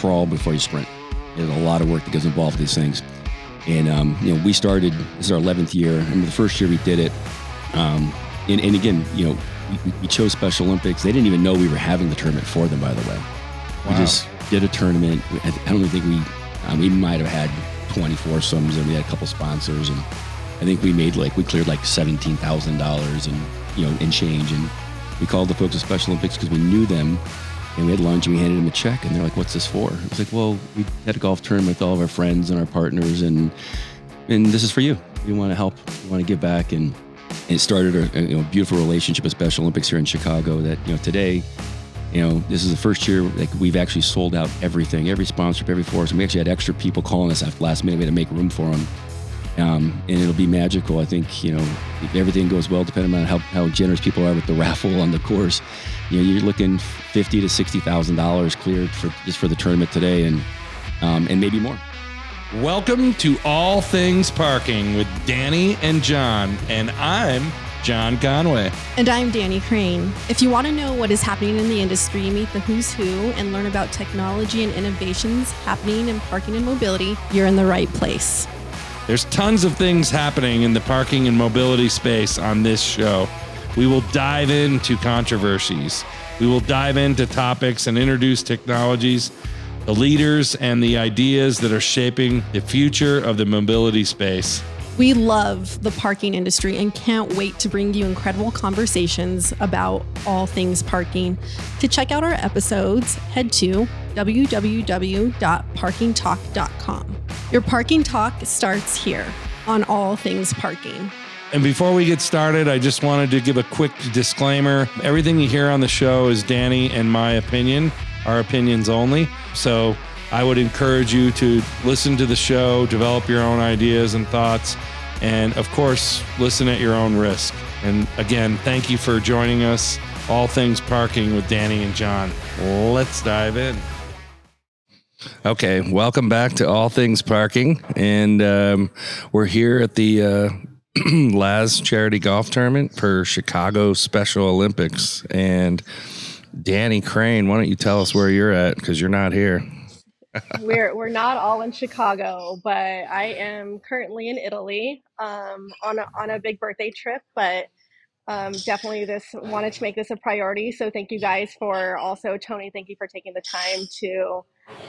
crawl before you sprint. There's a lot of work that goes involved with these things. And um, you know, we started. This is our 11th year. I mean, the first year we did it. Um, and, and again, you know, we, we chose Special Olympics. They didn't even know we were having the tournament for them. By the way, Wow. we just did a tournament. I I don't even think we um, we might have had 24 sums and we had a couple sponsors and I think we made like we cleared like seventeen thousand dollars and you know in change and we called the folks at Special Olympics because we knew them and we had lunch and we handed them a check and they're like, "What's this for?" It was like, "Well, we had a golf tournament with all of our friends and our partners and and this is for you. We want to help. We want to give back and." and it started a, a you know, beautiful relationship with Special Olympics here in Chicago. That you know today, you know this is the first year like we've actually sold out everything, every sponsorship, every force, and we actually had extra people calling us after last minute. We had to make room for them, um, and it'll be magical. I think you know if everything goes well, depending on how, how generous people are with the raffle on the course. You know you're looking fifty to sixty thousand dollars cleared for just for the tournament today, and um, and maybe more. Welcome to All Things Parking with Dani and John, and I'm John Conway. And I'm Dani Crane. If you want to know what is happening in the industry, meet the who's who, and learn about technology and innovations happening in parking and mobility, you're in the right place. There's tons of things happening in the parking and mobility space on this show. We will dive into controversies. We will dive into topics and introduce technologies, the leaders, and the ideas that are shaping the future of the mobility space. We love the parking industry and can't wait to bring you incredible conversations about all things parking. To check out our episodes, head to www.parkingtalk.com. Your parking talk starts here on all things parking. And before we get started, I just wanted to give a quick disclaimer. Everything you hear on the show is Dani and my opinion, our opinions only. So I would encourage you to listen to the show, develop your own ideas and thoughts, and of course, listen at your own risk. And again, thank you for joining us. All things parking with Dani and John. Let's dive in. Okay, welcome back to All Things Parking, and um, we're here at the uh, Laz Charity Golf Tournament for Chicago Special Olympics. And Dani Crane, why don't you tell us where you're at because you're not here? we're we're not all in Chicago, but I am currently in Italy um, on a, on a big birthday trip. But um, definitely, this wanted to make this a priority. So thank you guys for also Tony. Thank you for taking the time to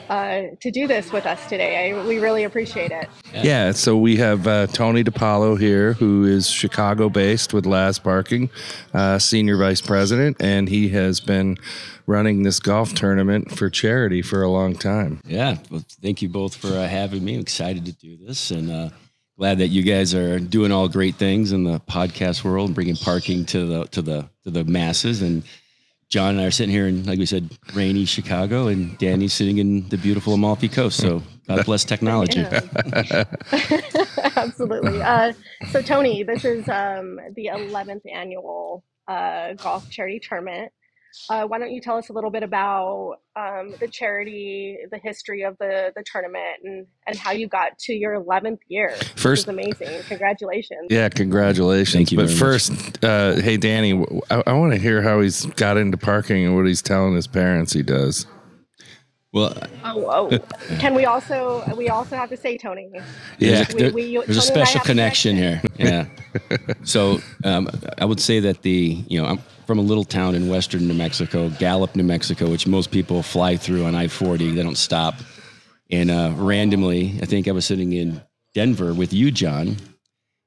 uh, to do this with us today. I, we really appreciate it. Yeah, so we have uh, Tony DiPaolo here, who is Chicago based with Laz Parking, uh, senior vice president, and he has been running this golf tournament for charity for a long time. Yeah. Well, thank you both for uh, having me. I'm excited to do this and uh, glad that you guys are doing all great things in the podcast world and bringing parking to the to the to the masses. And John and I are sitting here in, like we said, rainy Chicago, and Dani's sitting in the beautiful Amalfi Coast. So God bless technology. Absolutely. Uh, so Tony, this is um, the 11th annual uh, golf charity tournament. Uh, why don't you tell us a little bit about um, the charity, the history of the, the tournament, and, and how you got to your 11th year? Which First- is amazing. Congratulations. Yeah, congratulations. Thank you But very first, uh, hey, Dani, I want to hear how he's got into parking and what he's telling his parents he does. Well, Oh, oh. Can we also we also have to say Tony? Yeah. There's a, We- there- we- there's Tony and I special connection here. Yeah. so um, I would say that the you know I'm from a little town in western New Mexico, Gallup, New Mexico, which most people fly through on I-40. They don't stop. And uh, randomly, I think I was sitting in Denver with you, John,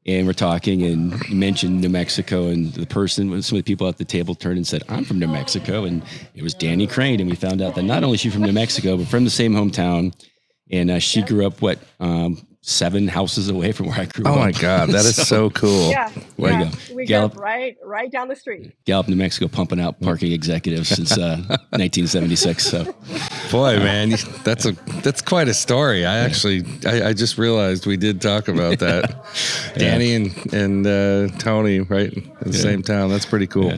and we're talking and you mentioned New Mexico, and the person, some of the people at the table turned and said, "I'm from New Mexico," and it was Dani Crane, and we found out that not only is she from New Mexico, but from the same hometown, and uh, she grew up what um, seven houses away from where I grew Oh up. Oh my God, that is so cool. Yeah, Way to yeah. go. We grew Gallup. up right right down the street. Gallup, New Mexico, pumping out parking executives since uh, 1976. So Boy, man, that's a that's quite a story. I actually, I, I just realized we did talk about that. Dani and and uh, Tony, right in the same town. That's pretty cool.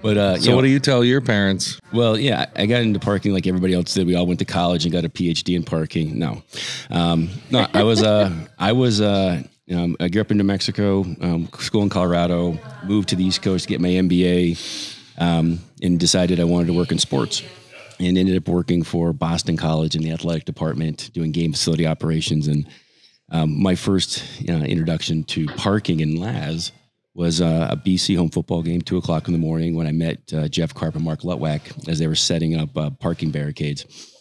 But uh, So, you know, what do you tell your parents? Well, yeah, I got into parking like everybody else did. We all went to college and got a PhD in parking. No, um, no, I was, uh, I was, uh, um, I grew up in New Mexico, um, school in Colorado, moved to the East Coast to get my MBA, um, and decided I wanted to work in sports. and ended up working for Boston College in the athletic department, doing game facility operations. And um, my first uh, introduction to parking in Laz was uh, a BC home football game, two o'clock in the morning, when I met uh, Jeff Karp and Mark Lutwack as they were setting up uh, parking barricades.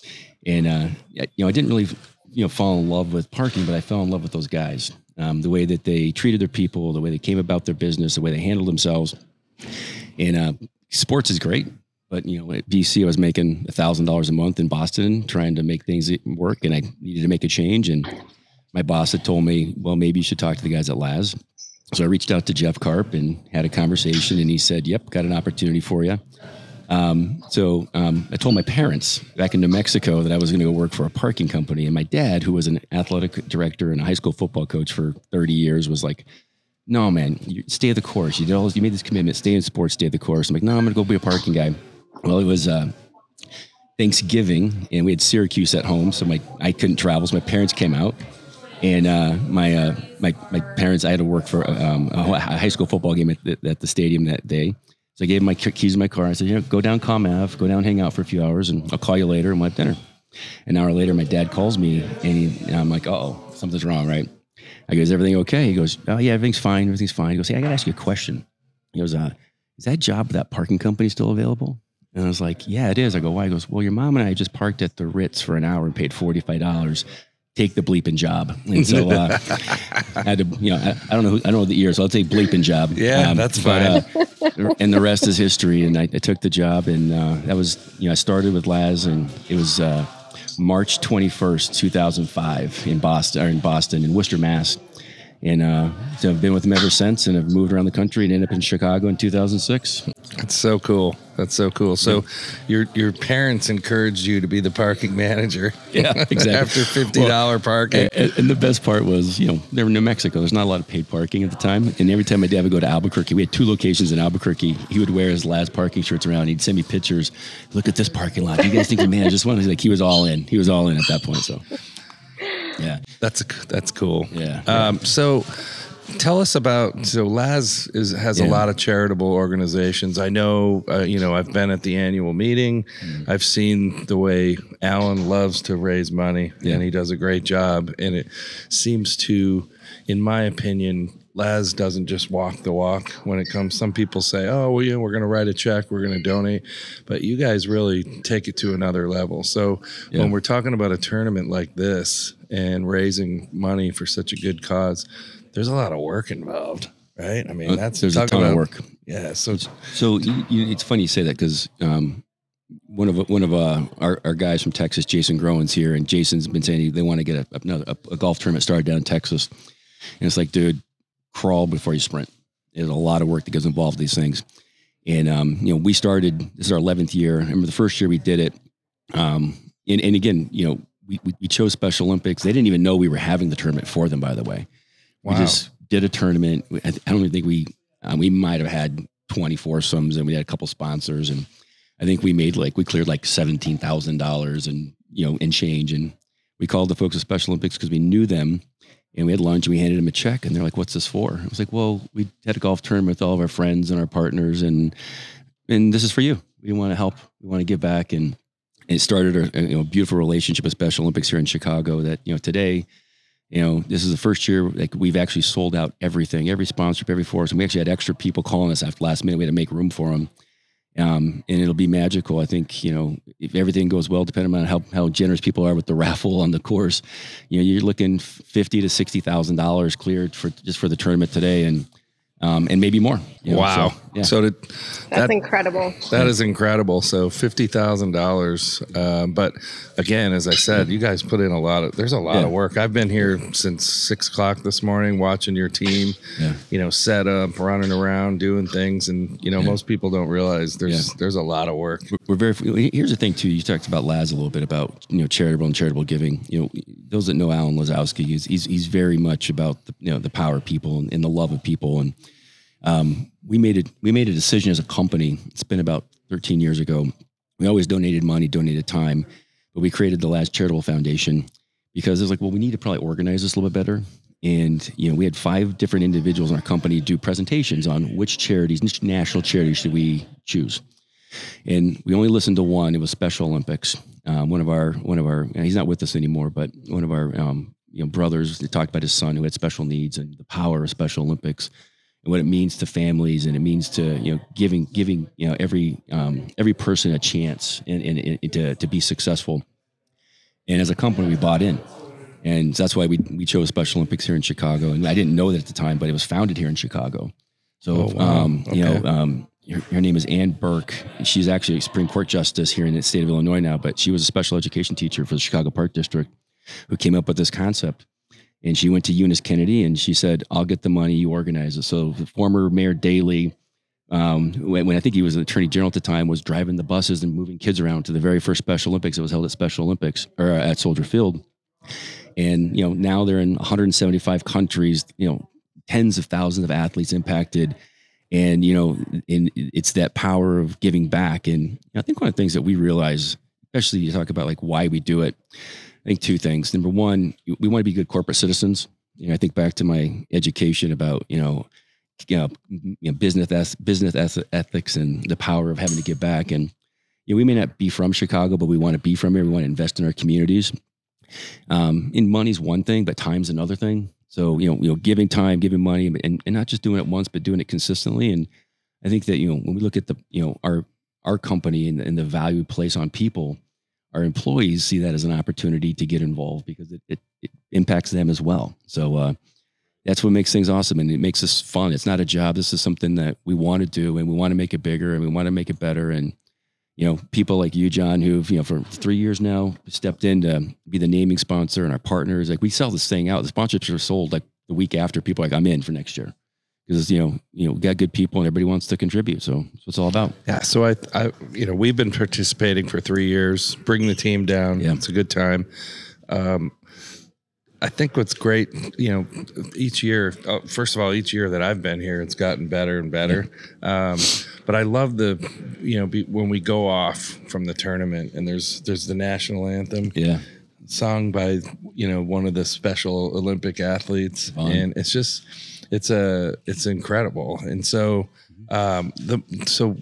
And uh, you know, I didn't really you know fall in love with parking, but I fell in love with those guys. Um, the way that they treated their people, the way they came about their business, the way they handled themselves. And uh, sports is great, but you know, at BC, I was making a thousand dollars a month in Boston, trying to make things work, and I needed to make a change. And my boss had told me, well, maybe you should talk to the guys at Laz. So I reached out to Jeff Karp and had a conversation, and he said, "Yep, got an opportunity for you." Um, so um, I told my parents back in New Mexico that I was going to go work for a parking company, and my dad, who was an athletic director and a high school football coach for 30 years, was like, "No, man, you stay the course. You did all this, you made this commitment. Stay in sports. Stay the course." I'm like, "No, I'm going to go be a parking guy." Well, it was uh, Thanksgiving, and we had Syracuse at home, so my I couldn't travel. So my parents came out, and uh, my uh, my my parents. I had to work for um, a high school football game at the, at the stadium that day. So I gave him my keys in my car. I said, you know, go down Com Ave, go down, hang out for a few hours, and I'll call you later and we'll have dinner. An hour later, my dad calls me, and, he, and I'm like, oh, something's wrong, right? I go, is everything okay? He goes, oh yeah, everything's fine, everything's fine. He goes, hey, I got to ask you a question. He goes, uh, is that job, that parking company, still available? And I was like, yeah, it is. I go, why? He goes, well, your mom and I just parked at the Ritz for an hour and paid forty five dollars take the bleeping job. And so uh, I had to, you know, I, I, don't know, who, I don't know the year, so I'll take bleeping job. Yeah, um, that's fine. But, uh, and the rest is history. And I, I took the job, and uh, that was, you know, I started with Laz, and it was uh, March twenty first, two thousand five, in Boston, or in Boston, in Worcester, Mass. And uh, so I've been with them ever since, and I've moved around the country and ended up in Chicago in 2006. That's so cool. That's so cool. So, yeah. your your parents encouraged you to be the parking manager. Yeah, exactly. After fifty dollar well, parking. And, and, the best part was, you know, they were in New Mexico. There's not a lot of paid parking at the time. And every time my dad would go to Albuquerque, we had two locations in Albuquerque. He would wear his Laz parking shirts around. He'd send me pictures. Look at this parking lot. Do you guys think the manager just one? He's like, he was all in. He was all in at that point. So, yeah, that's that's cool. Yeah. Um, so tell us about so Laz is has yeah. a lot of charitable organizations. I know, uh, you know, I've been at the annual meeting. Mm. I've seen the way Alan loves to raise money, yeah. and he does a great job. And it seems to, in my opinion, Laz doesn't just walk the walk when it comes. Some people say, "Oh, well, yeah, we're going to write a check, we're going to donate," but you guys really take it to another level. So yeah. when we're talking about a tournament like this and raising money for such a good cause there's a lot of work involved, right? I mean, uh, that's there's a ton about, of work. Yeah. So, so you, you, it's funny you say that because um, one of one of uh, our, our guys from Texas, Jason Groen's here, and Jason's been saying they want to get a, a, a golf tournament started down in Texas, and it's like, dude, crawl before you sprint. There's a lot of work that goes involved in these things, and um, you know, we started. This is our 11th year. I remember the first year we did it, um, and, and again, you know, we, we chose Special Olympics. They didn't even know we were having the tournament for them, by the way. Wow. We just did a tournament. I don't even think we um, we might have had 24 sums and we had a couple sponsors and I think we made like we cleared like seventeen thousand dollars and you know in change and we called the folks at Special Olympics because we knew them and we had lunch and we handed him a check and they're like, "What's this for?" I was like, "Well, we had a golf tournament with all of our friends and our partners and and this is for you. We want to help. We want to give back and." it started a, you know, beautiful relationship with Special Olympics here in Chicago that you know today you know, this is the first year like we've actually sold out everything, every sponsorship, every force, and we actually had extra people calling us after last minute. We had to make room for them, um, and it'll be magical. I think you know if everything goes well, depending on how how generous people are with the raffle on the course, you know, you're looking fifty to sixty thousand dollars cleared for just for the tournament today, and um, and maybe more. You know, wow! So, yeah. so did, that's that, incredible. That is incredible. So fifty thousand uh, dollars. But again, as I said, you guys put in a lot of. There's a lot yeah. of work. I've been here since six o'clock this morning, watching your team. Yeah. You know, set up, running around, doing things, and you know, most people don't realize there's there's a lot of work. We're very. Here's the thing too. You talked about Laz a little bit about you know charitable and charitable giving. You know, those that know Alan Lazowski, he's he's, he's very much about the you know the power of people and, and the love of people and um, we made it. We made a decision as a company. It's been about 13 years ago. We always donated money, donated time, but we created the Laz Charitable Foundation because it was like, well, we need to probably organize this a little bit better. And you know, we had five different individuals in our company do presentations on which charities, which national charities should we choose. and we only listened to one. It was Special Olympics. Um, one of our one of our he's not with us anymore, but one of our um, you know brothers he talked about his son who had special needs and the power of Special Olympics and what it means to families and it means to you know giving giving you know every um, every person a chance and, and, and to to be successful. And as a company, we bought in and that's why we we chose Special Olympics here in Chicago. And I didn't know that at the time, but it was founded here in Chicago. So, Oh, wow. um, you know, um, her, her name is Anne Burke. She's actually a Supreme Court justice here in the state of Illinois now, but she was a special education teacher for the Chicago Park District, who came up with this concept. And she went to Eunice Kennedy and she said, "I'll get the money. You organize it." So the former Mayor Daley. Um, when, when I think he was an attorney general at the time, was driving the buses and moving kids around to the very first Special Olympics that was held at Special Olympics or uh, at Soldier Field and you know now they're in 175 countries you know tens of thousands of athletes impacted and you know and it's that power of giving back and i think one of the things that we realize especially you talk about like why we do it i think two things number one we want to be good corporate citizens you know i think back to my education about you know you know, you know business business ethics and the power of having to give back and you know, we may not be from Chicago, but we want to be from here. We want to invest in our communities. Um, and money's one thing, but time's another thing. So you know, you know, giving time, giving money, and, and not just doing it once, but doing it consistently. And I think that you know, when we look at the you know our our company and, and the value we place on people, our employees see that as an opportunity to get involved because it, it, it impacts them as well. So uh, that's what makes things awesome, and it makes us fun. It's not a job. This is something that we want to do, and we want to make it bigger, and we want to make it better, and you know, people like you, John, who've, you know, for three years now stepped in to be the naming sponsor and our partners. Like we sell this thing out. The sponsorships are sold like the week after people like, I'm in for next year. Because, you know, you know, we got good people and everybody wants to contribute. So that's what it's all about. Yeah, so I, I, you know, we've been participating for three years, bringing the team down. Yeah. It's a good time. Um, I think what's great, you know, each year, uh, first of all, each year that I've been here, it's gotten better and better. Um, but I love the, you know, be, when we go off from the tournament and there's there's the national anthem Yeah. sung by you know one of the special Olympic athletes, Fun. and it's just it's a it's incredible. And so um, the so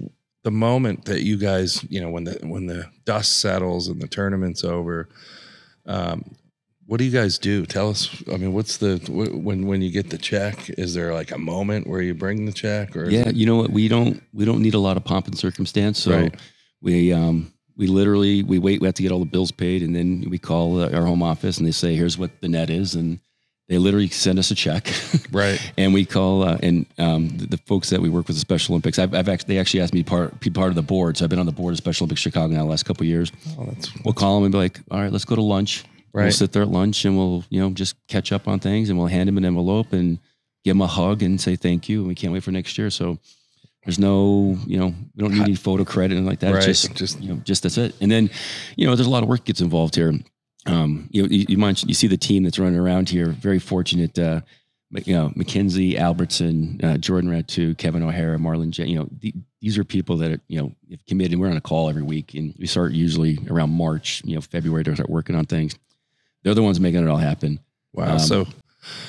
the moment that you guys you know when the when the dust settles and the tournament's over, um, what do you guys do? Tell us. I mean, what's the when when you get the check? Is there like a moment where you bring the check, or Yeah. You know what? We don't, we don't need a lot of pomp and circumstance. So Right. we, um, we literally, we wait, we have to get all the bills paid and then we call our home office and they say, here's what the net is. And they literally send us a check. right? and we call uh, and um, the, the folks that we work with the Special Olympics. I've, I've actually they actually asked me to part be part of the board, so I've been on the board of Special Olympics Chicago now the last couple of years. Oh, that's We'll call them and be like, "All right, let's go to lunch." We'll sit there at lunch and we'll you know just catch up on things, and we'll hand them an envelope and give them a hug and say thank you, and we can't wait for next year. So there's no you know we don't need any photo credit and like that. Right. It's just Just- you know just that's it. And then you know there's a lot of work gets involved here. Um, you you, you mentioned you see the team that's running around here. Very fortunate. Uh, you know, Mackenzie, Albertson, uh, Jordan Ratu, Kevin O'Hara, Marlon Jen, you know, th- these are people that, are, you know, have committed. We're on a call every week and we start usually around March, you know, February to start working on things. They're the ones making it all happen. Wow. Um, so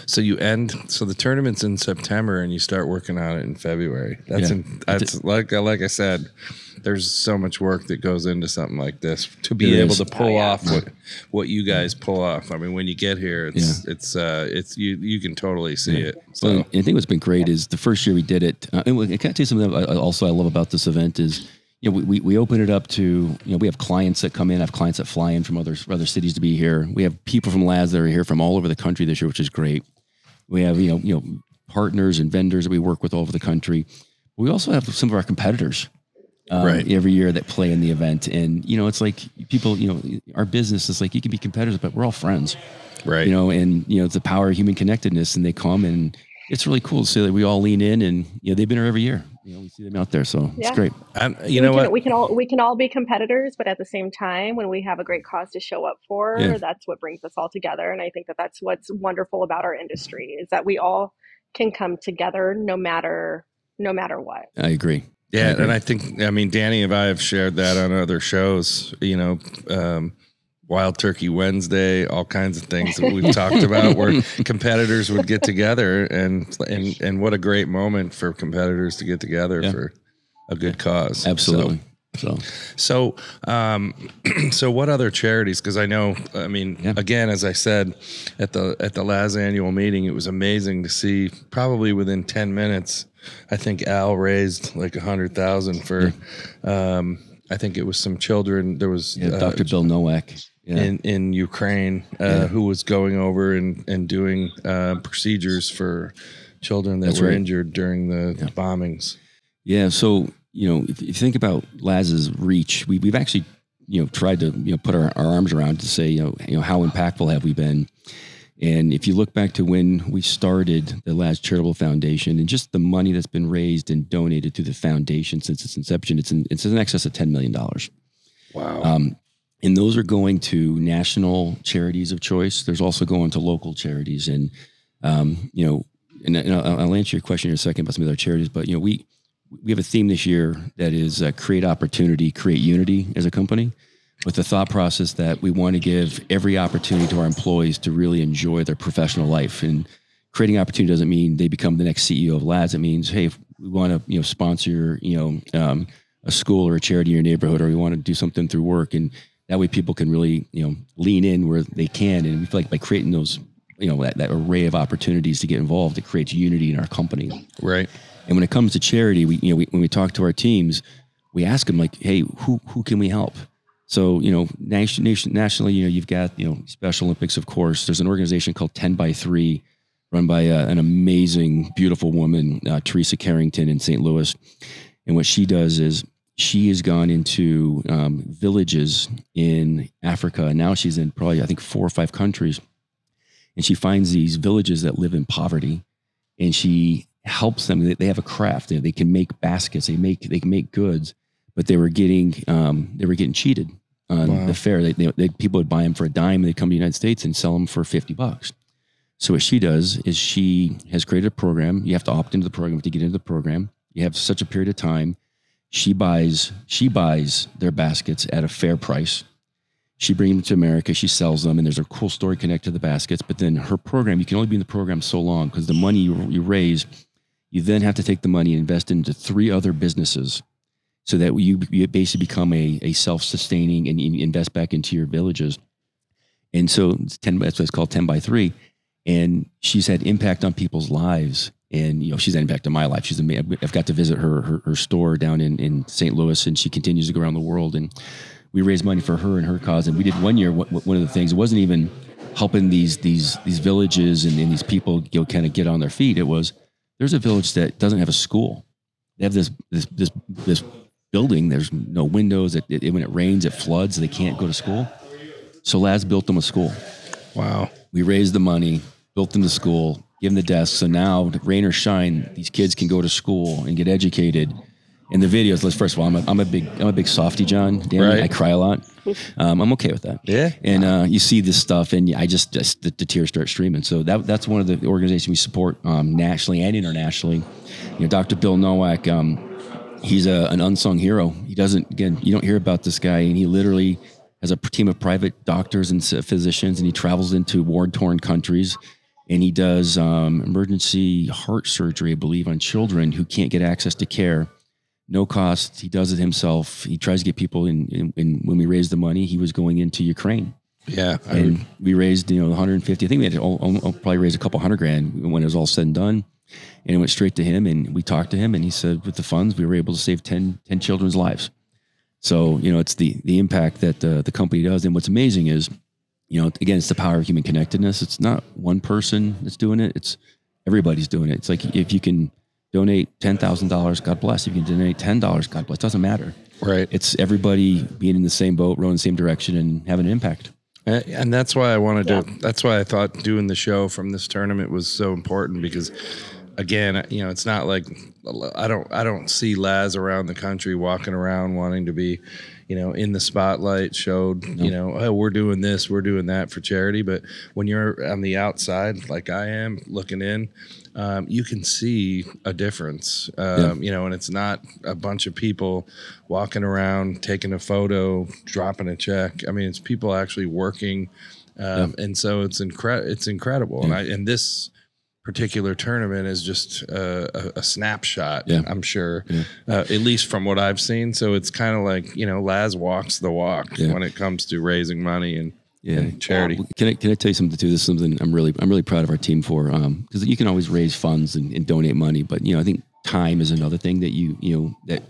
so you end so the tournament's in September and you start working on it in February. That's Yeah. in, that's like like I said, there's so much work that goes into something like this to be There able is. to pull Oh, yeah. off what what you guys pull off. I mean, when you get here, it's it's uh it's you you can totally see Yeah. it. So So I think what's been great is the first year we did it. Uh, and I can't tell you something that I, I also I love about this event is, you know, we, we, we open it up to, you know, we have clients that come in, I have clients that fly in from other, other cities to be here. We have people from Laz that are here from all over the country this year, which is great. We have, you know, you know, partners and vendors that we work with all over the country. We also have some of our competitors um, Right. every year that play in the event. And, you know, it's like people, you know, our business is like, you can be competitors, but we're all friends right. you know, and you know, it's the power of human connectedness, and they come and it's really cool to see that we all lean in, and you know, they've been here every year. You know, we see them out there, so Yeah. it's great. And you know we can, what? we can all we can all be competitors but at the same time when we have a great cause to show up for Yeah. that's what brings us all together and i think that that's what's wonderful about our industry is that we all can come together no matter no matter what I agree. Yeah, agree. and I think I mean Dani and I have shared that on other shows. You know, um, Wild Turkey Wednesday, all kinds of things that we've talked about where competitors would get together, and and and what a great moment for competitors to get together Yeah. for a good cause. Absolutely. So So, um, so what other charities? Because I know, I mean, Yeah. again, as I said at the at the last annual meeting, it was amazing to see. Probably within ten minutes, I think Al raised like a hundred thousand for. Um, I think it was some children. There was yeah, uh, Dr. Bill Novick. Yeah. in in Ukraine uh, who was going over and and doing uh, procedures for children that That's were right. injured during the bombings. Yeah. So, you know, if, if you think about Laz's reach, we, we've actually, you know, tried to, you know, put our, our arms around to say, you know, you know, how impactful have we been? And if you look back to when we started the Laz Charitable Foundation and just the money that's been raised and donated to the foundation since its inception, it's in, it's in excess of $10 million. Wow. Um, and those are going to national charities of choice. There's also going to local charities, and um, you know, and, and I'll, I'll answer your question in a second about some of other charities. But you know, we we have a theme this year that is uh, create opportunity, create unity as a company, with the thought process that we want to give every opportunity to our employees to really enjoy their professional life. And creating opportunity doesn't mean they become the next CEO of Laz. It means, hey, we want to you know sponsor you know um, a school or a charity in your neighborhood, or we want to do something through work, and that way people can really you know lean in where they can. And we feel like by creating those you know that, that array of opportunities to get involved, it creates unity in our company. right. And when it comes to charity, we you know we, when we talk to our teams, we ask them like, hey, who who can we help? So you know, nation, nation, nationally, you know, you've got you know Special Olympics, of course. There's an organization called Ten by Three, run by uh, an amazing, beautiful woman, uh, Teresa Carrington in St. Louis. And what she does is she has gone into um, villages in Africa, and now she's in probably I think four or five countries, and she finds these villages that live in poverty, and she helps them. They- have a craft. They, they can make baskets. They make they can make goods, but they were getting um, they were getting cheated on Wow. the fair. They, they, they people would buy them for a dime. and They'd come to the United States and sell them for fifty bucks. So what she does is she has created a program. You have to opt into the program to get into the program. You have such a period of time. She buys she buys their baskets at a fair price. She brings them to America. She sells them, and there's a cool story connected to the baskets. But then her program, you can only be in the program so long because the money you, you raise, you then have to take the money and invest into three other businesses, so that you, you basically become a, a self-sustaining and invest back into your villages. And so it's ten. That's what it's called, ten by three. And she's had impact on people's lives. And you know, she's had impact on my life. She's ama- I've got to visit her her, her store down in, in St. Louis, and she continues to go around the world. And we raise money for her and her cause. And we did one year. One of the things it wasn't even helping these these these villages and, and these people you know, kind of get on their feet. It was there's a village that doesn't have a school. They have this this this this building. There's no windows. It, it, when it rains, it floods. They can't go to school. So Laz built them a school. Wow. We raised the money, built them the school, give them the desks. So now, rain or shine, these kids can go to school and get educated. In the videos, let's first of all, I'm a, I'm a big I'm a big softy, John. Dani. Right. I cry a lot. Um, I'm okay with that. Yeah. And uh, you see this stuff, and I just, just the, the tears start streaming. So that that's one of the organizations we support um, nationally and internationally. You know, Dr. Bill Novick. Um, he's a, an unsung hero. He doesn't again. You don't hear about this guy, and he literally has a team of private doctors and physicians, and he travels into war-torn countries, and he does um, emergency heart surgery, I believe, on children who can't get access to care. No cost. He does it himself. He tries to get people in. in, in when we raised the money, he was going into Ukraine Yeah. I and we raised you know 150 i think we had to all, all- probably raise a couple hundred grand when it was all said and done and it went straight to him and we talked to him and he said with the funds we were able to save 10, 10 children's lives so you know it's the the impact that the, the company does and what's amazing is you know again it's the power of human connectedness. It's not one person that's doing it. It's everybody's doing it. It's like if you can donate $10000 god bless. If you can donate $10 god bless. It doesn't matter. Right. it's everybody being in the same boat rowing the same direction and having an impact. And that's why I wanted to. That's why I thought doing the show from this tournament was so important because, again, you know, it's not like I don't I don't see Laz around the country walking around wanting to be, you know, in the spotlight, showed you know, oh, we're doing this, we're doing that for charity. But when you're on the outside, like I am, looking in, um, you can see a difference. Um, You know, and it's not a bunch of people walking around taking a photo, dropping a check. I mean, it's people actually working, um, and so it's incre- It's incredible. And I and this particular tournament is just a, a, a snapshot. Yeah. I'm sure, Yeah. uh, at least from what I've seen. So it's kind of like you know, Laz walks the walk Yeah. when it comes to raising money and, Yeah. and charity. Can I can I tell you something too? This is something I'm really I'm really proud of our team for because you can always raise funds and, and donate money, but you know I think time is another thing that you you know that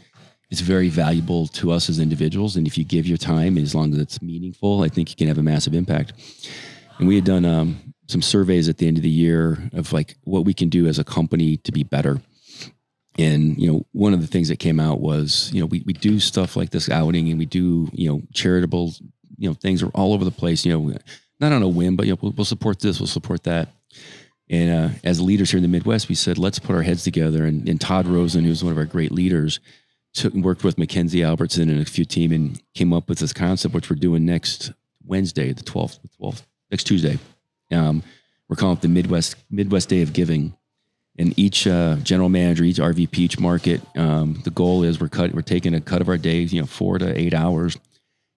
is very valuable to us as individuals, and if you give your time as long as it's meaningful, I think you can have a massive impact. And we had done um, some surveys at the end of the year of like what we can do as a company to be better. And you know, one of the things that came out was you know we, we do stuff like this outing, and we do you know charitable you know things are all over the place. You know, not on a whim, but you know we'll, we'll support this, we'll support that. And uh, as leaders here in the Midwest, we said let's put our heads together. And, and Todd Rosen, who's one of our great leaders, took and worked with Mackenzie Albertson and a few team and came up with this concept, which we're doing next Wednesday, the twelfth, the twelfth, next Tuesday. Um, we're calling it the Midwest Midwest Day of Giving. And each uh, general manager, each RVP, each market, um, the goal is we're cut, we're taking a cut of our days, you know, four to eight hours,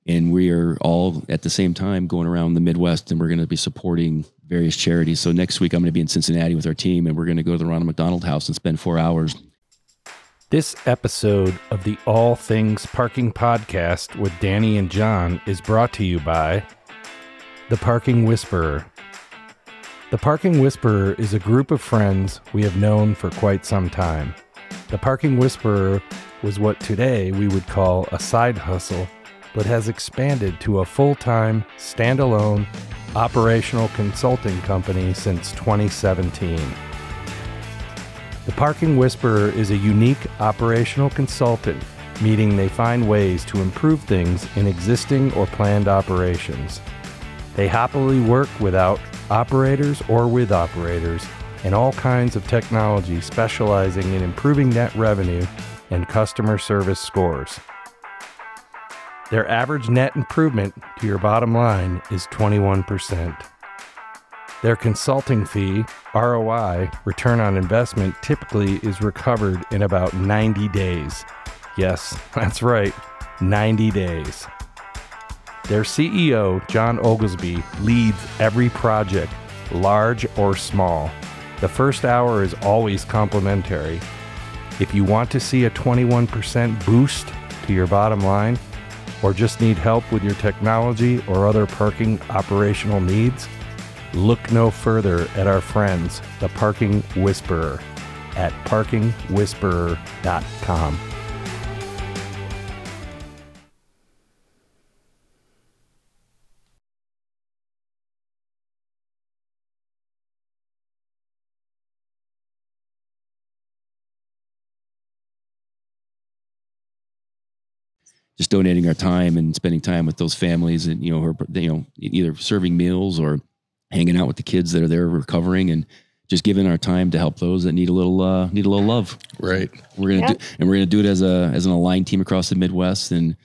and we are all at the same time going around the Midwest, and we're going to be supporting various charities. So next week I'm going to be in Cincinnati with our team, and we're going to go to the Ronald McDonald House and spend four hours. This episode of the All Things Parking Podcast with Dani and John is brought to you by The Parking Whisperer. The Parking Whisperer is a group of friends we have known for quite some time. The Parking Whisperer was what today we would call a side hustle, but has expanded to a full time, standalone, operational consulting company since 2017. The Parking Whisperer is a unique operational consultant, meaning they find ways to improve things in existing or planned operations. They happily work without operators or with operators and all kinds of technology specializing in improving net revenue and customer service scores. Their average net improvement to your bottom line is 21%. Their consulting fee, ROI, return on investment, typically is recovered in about 90 days. Yes, that's right, 90 days. Their CEO, John Oglesby, leads every project, large or small. The first hour is always complimentary. If you want to see a 21% boost to your bottom line, or just need help with your technology or other parking operational needs, look no further at our friends, the Parking Whisperer, at parkingwhisperer.com. just donating our time and spending time with those families and you know or, you know either serving meals or hanging out with the kids that are there recovering and just giving our time to help those that need a little uh, need a little love. Right. We're gonna Yeah. do and we're gonna do it as a as an aligned team across the Midwest and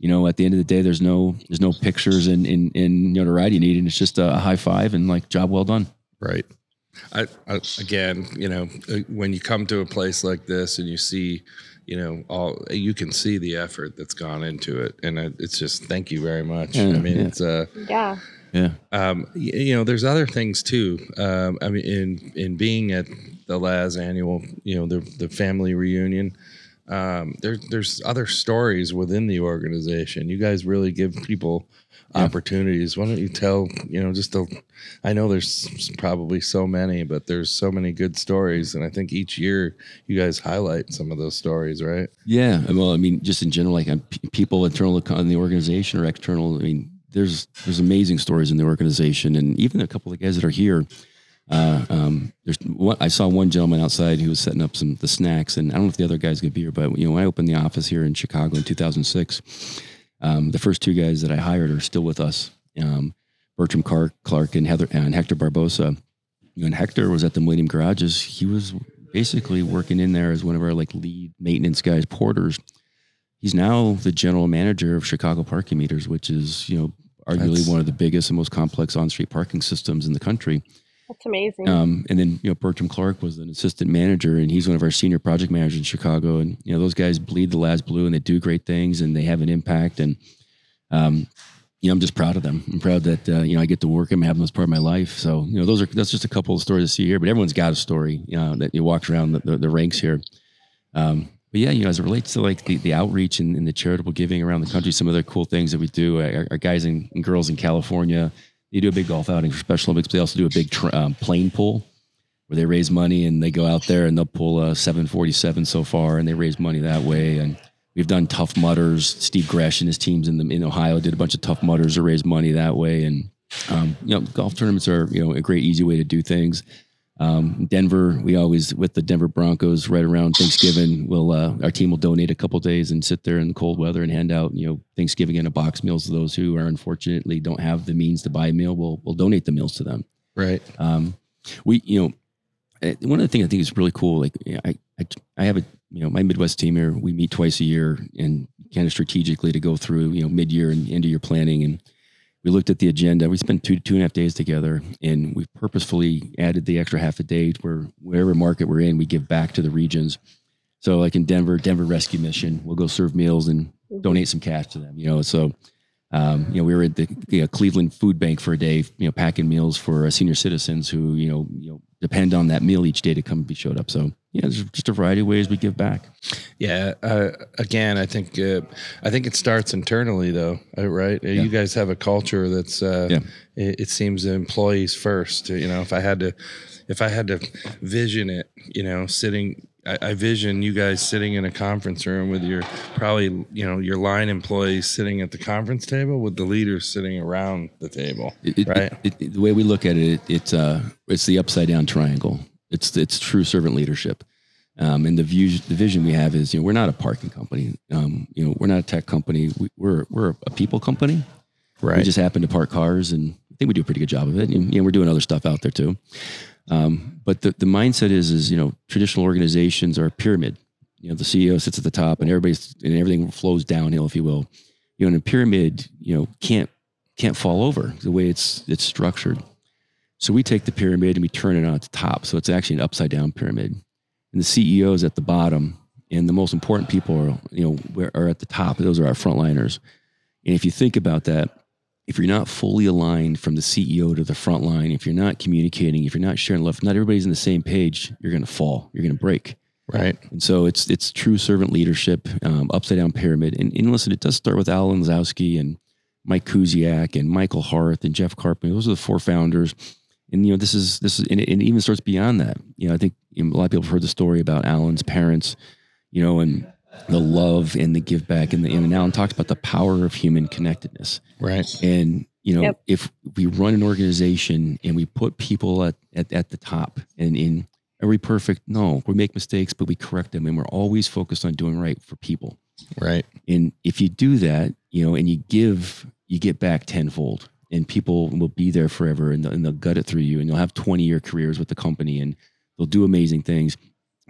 you know at the end of the day there's no there's no pictures and in, in notoriety needed. It's just a, high five and like job well done. Right. I, I again, you know, uh, when you come to a place like this and you see, you know, all you can see the effort that's gone into it, and it, it's just thank you very much. Yeah, I mean, yeah. it's uh, Yeah. Yeah. um, y- you know, there's other things too. Um, I mean, in in being at the Laz annual, you know, the the family reunion. Um, there, there's other stories within the organization. You guys really give people Yeah. opportunities. Why don't you tell, you know, just a, I know there's probably so many, but there's so many good stories. And I think each year you guys highlight some of those stories, right? Yeah. Well, I mean, just in general, like people internal in the organization or external. I mean, there's there's amazing stories in the organization, and even a couple of guys that are here. Uh, um, there's one, I saw one gentleman outside who was setting up some the snacks, and I don't know if the other guys could be here, but you know, when I opened the office here in Chicago in 2006, um, the first two guys that I hired are still with us. Um, Bertram Clark, Clark and Heather and Hector Barbosa. When Hector was at the Millennium Garages, he was basically working in there as one of our like lead maintenance guys, porters. He's now the general manager of Chicago Parking Meters, which is you know arguably That's- one of the biggest and most complex on-street parking systems in the country. That's amazing. Um, and then you know Bertram Clark was an assistant manager, and he's one of our senior project managers in Chicago. And you know those guys bleed the Laz blue, and they do great things, and they have an impact. And um, you know, I'm just proud of them. I'm proud that uh, you know I get to work them, have them as part of my life. So you know, those are that's just a couple of stories to see here. But everyone's got a story, you know, that you walk around the, the, the ranks here. Um, but yeah, you know, as it relates to like the, the outreach and, and the charitable giving around the country, some of the cool things that we do. Our, our guys and girls in California, they do a big golf outing for Special Olympics. But they also do a big tr um, plane pull where they raise money and they go out there and they'll pull a 747 so far and they raise money that way. And we've done Tough Mudders. Steve Gresh and his teams in the in Ohio did a bunch of Tough Mudders to raise money that way. And um, you know, golf tournaments are you know a great easy way to do things. Um, Denver, we always with the Denver Broncos right around Thanksgiving. We'll uh, our team will donate a couple days and sit there in the cold weather and hand out you know Thanksgiving and a box meals to those who are unfortunately don't have the means to buy a meal. We'll we'll donate the meals to them. Right. Um, we you know eh, one of the things I think is really cool. Like I I, I have a you know my Midwest team here. We meet twice a year and kind of strategically to go through you know mid year and end of year planning and we looked at the agenda. We spent two two and a half days together, and we purposefully added the extra half a day to where wherever market we're in, we give back to the regions. So, like in Denver, Denver Rescue Mission, we'll go serve meals and Mm-hmm. donate some cash to them. You know, so um, you know we were at the you know, Cleveland Food Bank for a day, you know, packing meals for uh, senior citizens who you know you know depend on that meal each day to come and be showed up. So yeah, there's just a variety of ways we give back. Yeah. Uh, again, I think uh, I think it starts internally, though. uh, Right? You guys have a culture that's. Uh, Yeah. it, it seems employees first. You know, if I had to, if I had to vision it, you know, sitting. I, I vision you guys sitting in a conference room with your probably you know your line employees sitting at the conference table with the leaders sitting around the table. It, Right. it- it- the way we look at it, it it's uh, it's the upside down triangle. It's it's true servant leadership. Um, and the view, the vision we have is, you know, we're not a parking company. Um, you know, we're not a tech company. We, we're we're a people company. Right. We just happen to park cars, and I think we do a pretty good job of it. And you know, we're doing other stuff out there too. Um, but the the mindset is is you know, traditional organizations are a pyramid. You know, the CEO sits at the top, and everybody's and everything flows downhill, if you will. You know, and a pyramid, you know, can't can't fall over the way it's it's structured. So we take the pyramid and we turn it on at the top. So it's actually an upside down pyramid. And the CEO is at the bottom, and the most important people are, you know, are at the top. Those are our frontliners. And if you think about that, if you're not fully aligned from the CEO to the front line, if you're not communicating, if you're not sharing love, if not everybody's on the same page, you're going to fall. You're going to break. Right. And so it's it's true servant leadership, um, upside down pyramid. And, and listen, it does start with Alan Lazowski and Mike Kuziak and Michael Harth and Jeff Carpenter. Those are the four founders. And you know, this is this is and it, and it even starts beyond that. You know, I think you know, a lot of people have heard the story about Alan's parents. You know, and the love and the give back, and the and Alan talks about the power of human connectedness. Right. And you know, Yep. if we run an organization and we put people at, at, at the top and in are we perfect? No, we make mistakes, but we correct them and we're always focused on doing right for people. Right. And if you do that, you know, and you give, you get back tenfold and people will be there forever and they'll, and they'll gut it through you and you'll have 20 year careers with the company and they'll do amazing things.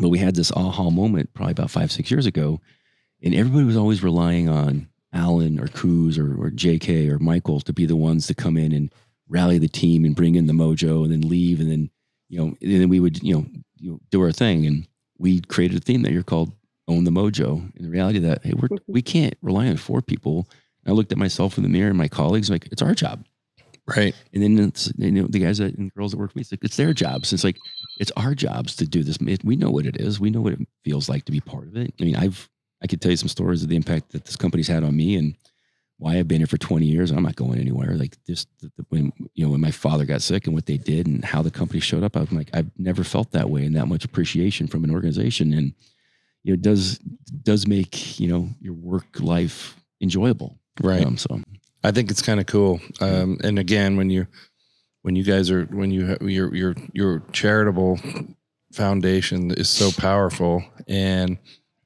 But we had this aha moment probably about five, six years ago. And everybody was always relying on Alan or Coos or, or JK or Michael to be the ones to come in and rally the team and bring in the mojo and then leave. And then, you know, and then we would, you know, you know do our thing. And we created a theme that you're called Own the Mojo. And the reality that, hey, we're, we can't rely on four people. I looked at myself in the mirror and my colleagues, like, it's our job. Right. And then it's, you know, the guys that, and girls that work with me, it's like, it's their jobs. It's like, it's our jobs to do this. We know what it is. We know what it feels like to be part of it. I mean, I've, I could tell you some stories of the impact that this company's had on me and why I've been here for 20 years. I'm not going anywhere. Like just the, the, when, you know, when my father got sick and what they did and how the company showed up, I'm like, I've never felt that way and that much appreciation from an organization. And, you know, does, does make, you know, your work life enjoyable. Right. Um, so I think it's kind of cool. Um, and again, when you when you guys are when you your your your charitable foundation is so powerful, and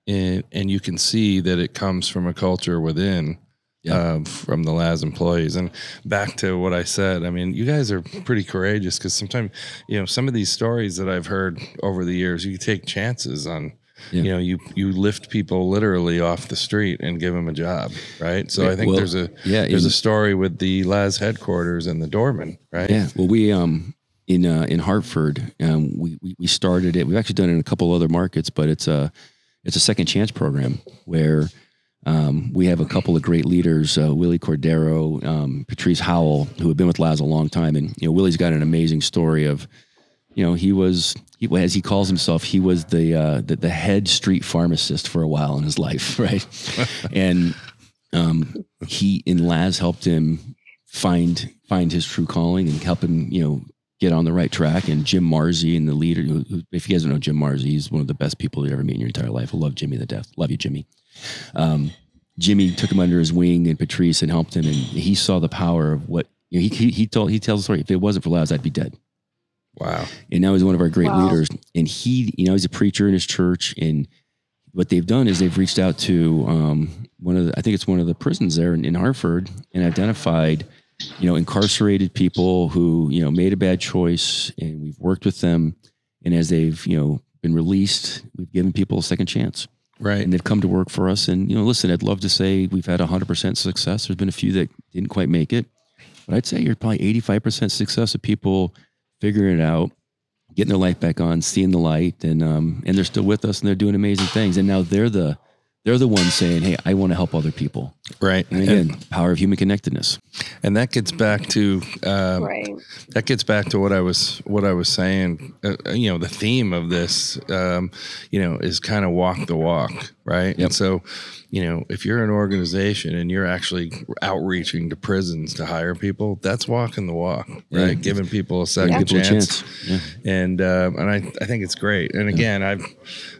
and and you can see that it comes from a culture within. Yeah. Um, from the Laz employees, and back to what I said. I mean, you guys are pretty courageous because sometimes, you know, some of these stories that I've heard over the years, you take chances on. Yeah. You know, you you lift people literally off the street and give them a job, right? So Yeah, I think well, there's a yeah, there's in- a story with the Laz headquarters and the doorman, right? Yeah. Well, we um in uh, in Hartford, um, we, we we started it. We've actually done it in a couple other markets, but it's a it's a second chance program where Um, we have a couple of great leaders, uh, Willie Cordero, um, Patrice Howell, who have been with Laz a long time. And, you know, Willie's got an amazing story of, you know, he was, he, as he calls himself, he was the, uh, the, the head street pharmacist for a while in his life, right? and um, he and Laz helped him find find his true calling and help him, you know, get on the right track. And Jim Marzi and the leader, who, if you guys don't know Jim Marzi, he's one of the best people you ever meet in your entire life. I love Jimmy to death. Love you, Jimmy. Um, Jimmy took him under his wing and Patrice and helped him, and he saw the power of what you know, he, he he told he tells the story. If it wasn't for Laz, I'd be dead. Wow. And now he's one of our great Wow. leaders. And he, you know, he's a preacher in his church. And what they've done is they've reached out to um, one of the, I think it's one of the prisons there in, in Hartford and identified, you know, incarcerated people who, you know, made a bad choice. And we've worked with them. And as they've, you know, been released, we've given people a second chance Right. and they've come to work for us. And you know, listen, I'd love to say we've had 100% success. There's been a few that didn't quite make it, but I'd say you're probably 85% success of people figuring it out, getting their life back on, seeing the light, and um, and they're still with us and they're doing amazing things. And now they're the they're the ones saying, "Hey, I want to help other people." right. And again, power of human connectedness. And that gets back to um, right. that gets back to what I was what I was saying. Uh, uh, you know, the theme of this, um, you know, is kind of walk the walk, right? Yep. And so, you know, if you're an organization and you're actually outreaching to prisons to hire people, that's walking the walk, right? Yeah. Giving people a second Give people a chance. chance. Yeah. and um, and I, I think it's great. And again, I've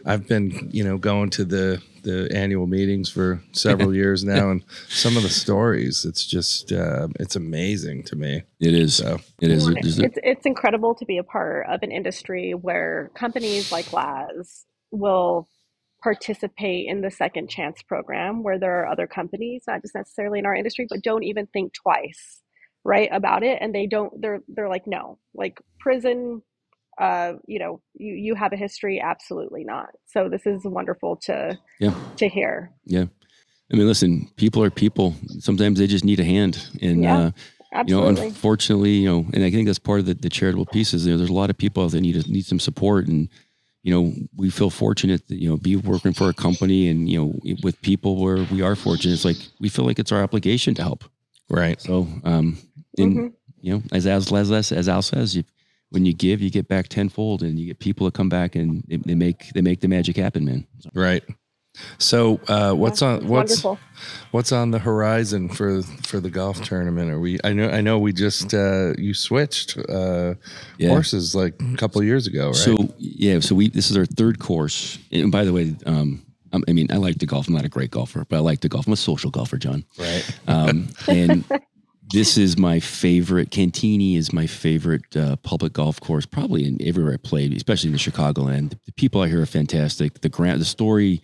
I've been you know going to the the annual meetings for several years now, and some of the stories, it's just uh, it's amazing to me. It is. So It is. Well, There's- It's it's incredible to be a part of an industry where companies like Laz will participate in the second chance program where there are other companies not just necessarily in our industry but don't even think twice right about it and they don't they're they're like no like prison uh you know you you have a history absolutely not so this is wonderful to Yeah. to hear Yeah. I mean, listen, people are people. Sometimes they just need a hand. And, Yeah, uh, you know, unfortunately, you know, and I think that's part of the, the charitable pieces. You know, there's a lot of people out there need need some support, and you know, we feel fortunate that you know be working for a company and you know with people where we are fortunate. It's like we feel like it's our obligation to help. right, So, um, and Mhm. you know, as as as as Al says, you, when you give, you get back tenfold, and you get people that come back and they, they make they make the magic happen, man. So, right. So uh, what's Yeah, on what's wonderful what's on the horizon for for the golf tournament? Are we? I know I know we just uh, you switched uh, Yeah. horses like a couple of years ago, right? So yeah, so we this is our third course. And by the way, um, I'm- I mean I like to golf. I'm not a great golfer, but I like to golf. I'm a social golfer, John. right, Um, and this is my favorite. Cantigny is my favorite uh, public golf course, probably in everywhere I played, especially in the Chicagoland. The people out here are fantastic. The grant, the story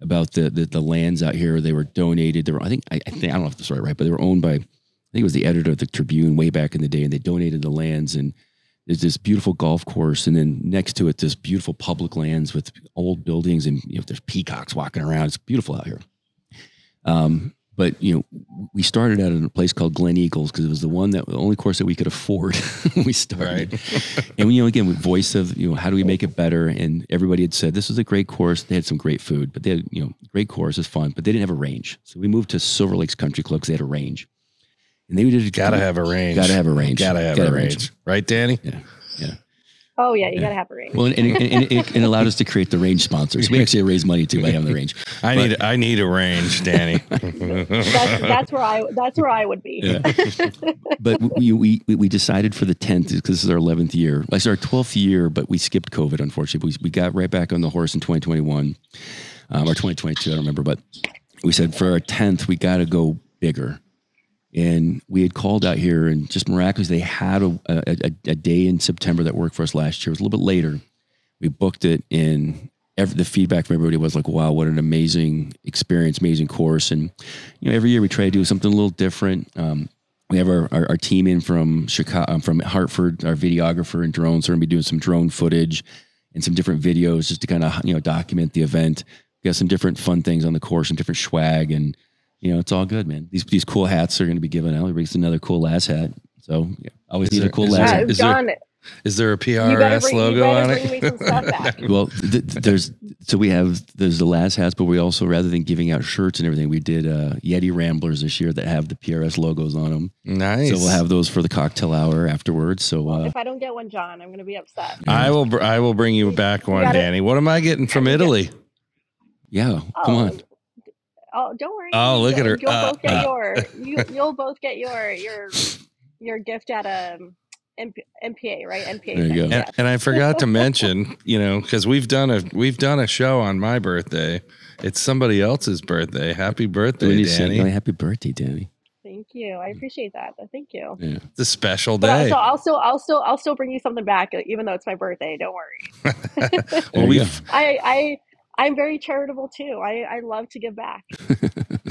about the, the the lands out here, they were donated. They were, I think, I, I think I don't know if the story right, but they were owned by, I think it was the editor of the Tribune way back in the day, and they donated the lands and. There's this beautiful golf course, and then next to it, this beautiful public lands with old buildings, and you know, there's peacocks walking around. It's beautiful out here. Um, but you know, we started out in a place called Glen Eagles because it was the one that the only course that we could afford. when we started, and you know, again, with voice of you know, how do we make it better? And everybody had said this is a great course. They had some great food, but they had you know, great course is fun, but they didn't have a range. So we moved to Silver Lakes Country Club because they had a range, and they did Gotta have a range. Gotta have a range. Gotta have Gotta a range. Right, Dani? yeah, yeah. Oh yeah you gotta have a range Well, and, and, and, it, it allowed us to create the range sponsors. We actually raised money too by having the range. I But- need I need a range, Dani. that's that's where i that's where i would be Yeah. but we, we we we decided for the tenth because this is our eleventh year. Like it's our twelfth year, but we skipped COVID. Unfortunately, we, we got right back on the horse in twenty twenty one um, or twenty twenty two. I don't remember, but we said for our tenth, we got to go bigger. And we had called out here, and just miraculously, they had a, a, a, day in September that worked for us last year. It was a little bit later. We booked it, and every, the feedback from everybody was like, "Wow, what an amazing experience, amazing course!" And you know, every year we try to do something a little different. Um, we have our, our, our team in from Chicago, um, from Hartford, our videographer and drones. They're going to be doing some drone footage and some different videos just to kind of you know document the event. We got some different fun things on the course, some different swag, and you know it's all good, man. These these cool hats are going to be given out. Everybody's another cool Laz hat. So yeah, always Is need a there- cool is Laz Uh, hat. is there- Is there a PRS bring, logo on it? me some stuff back. Well, th- th- there's so we have there's the Laz hats, but we also rather than giving out shirts and everything, we did uh, Yeti Ramblers this year that have the PRS logos on them. nice. So we'll have those for the cocktail hour afterwards. So uh, if I don't get one, John, I'm going to be upset. I will. br- I will bring you back one, gotta- Dani. What am I getting from Italy? yeah, come on. Oh, don't worry. Oh, look at her. You'll Uh, both get uh. your you, you'll both get your your your gift at a MP, NPA, right? NPA. There you go. And, yeah. and I forgot to mention, you know, because we've done a we've done a show on my birthday. It's somebody else's birthday. Happy birthday, we need to say Dani! happy birthday, Dani? Thank you. I appreciate that. Thank you. Yeah. It's a special But day. also, I'll still, I'll still, I'll still bring you something back, even though it's my birthday. Don't worry. Well, we've I, I, I'm very charitable too. I, I love to give back.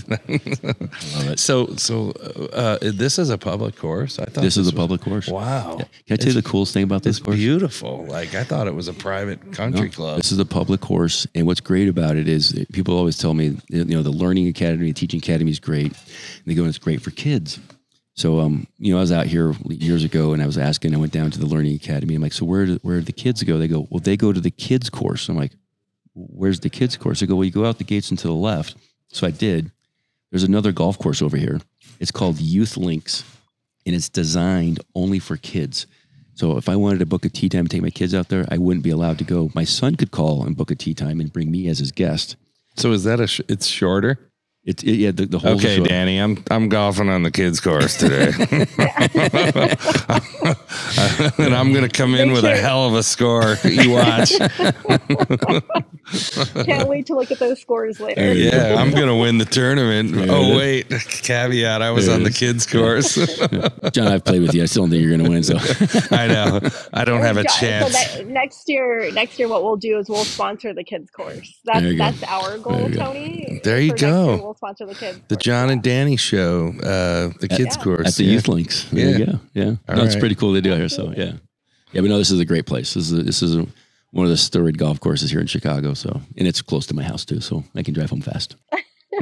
Love it. so so. Uh, this is a public course. I thought This is a was- public course. Wow, Can I tell you the coolest thing about this it's course? beautiful. Like I thought it was a private country No, club. This is a public course, and what's great about it is people always tell me, you know, the Learning Academy, the Teaching Academy is great. And they go, and it's great for kids. So, um, you know, I was out here years ago, and I was asking. I went down to the Learning Academy. I'm like, so where do, where do the kids go? They go, well, they go to the kids course. I'm like, where's the kids course? I go, well, you go out the gates and to the left. So I did. There's another golf course over here. It's called Youth Links, and it's designed only for kids. So if I wanted to book a tee time and take my kids out there, I wouldn't be allowed to go. My son could call and book a tee time and bring me as his guest. So is that a? Sh- it's shorter. It's it, yeah, the, the whole Okay, show. Dani, I'm I'm golfing on the kids course today, and I'm gonna come in Make with a hell of a score. You watch. Can't wait to look at those scores later. Yeah, I'm gonna win the tournament. Yeah. Oh wait, caveat: I was There on the kids course. John, I've played with you. I still don't think you're going to win. So I know. I don't have a Jo- chance. So ne- next year, next year, what we'll do is we'll sponsor the kids course. That's There go. that's our goal, you. Tony. There you For go. Year, we'll sponsor the kids. The. John and Dani show, uh, the kids Yeah. course at the yeah. Youth Links. There Yeah. you go. Yeah, All no, it's right. pretty cool to do here. So yeah, yeah, but no, this is a great place. This is a, this is a, one of the storied golf courses here in Chicago. So and it's close to my house too, so I can drive home fast.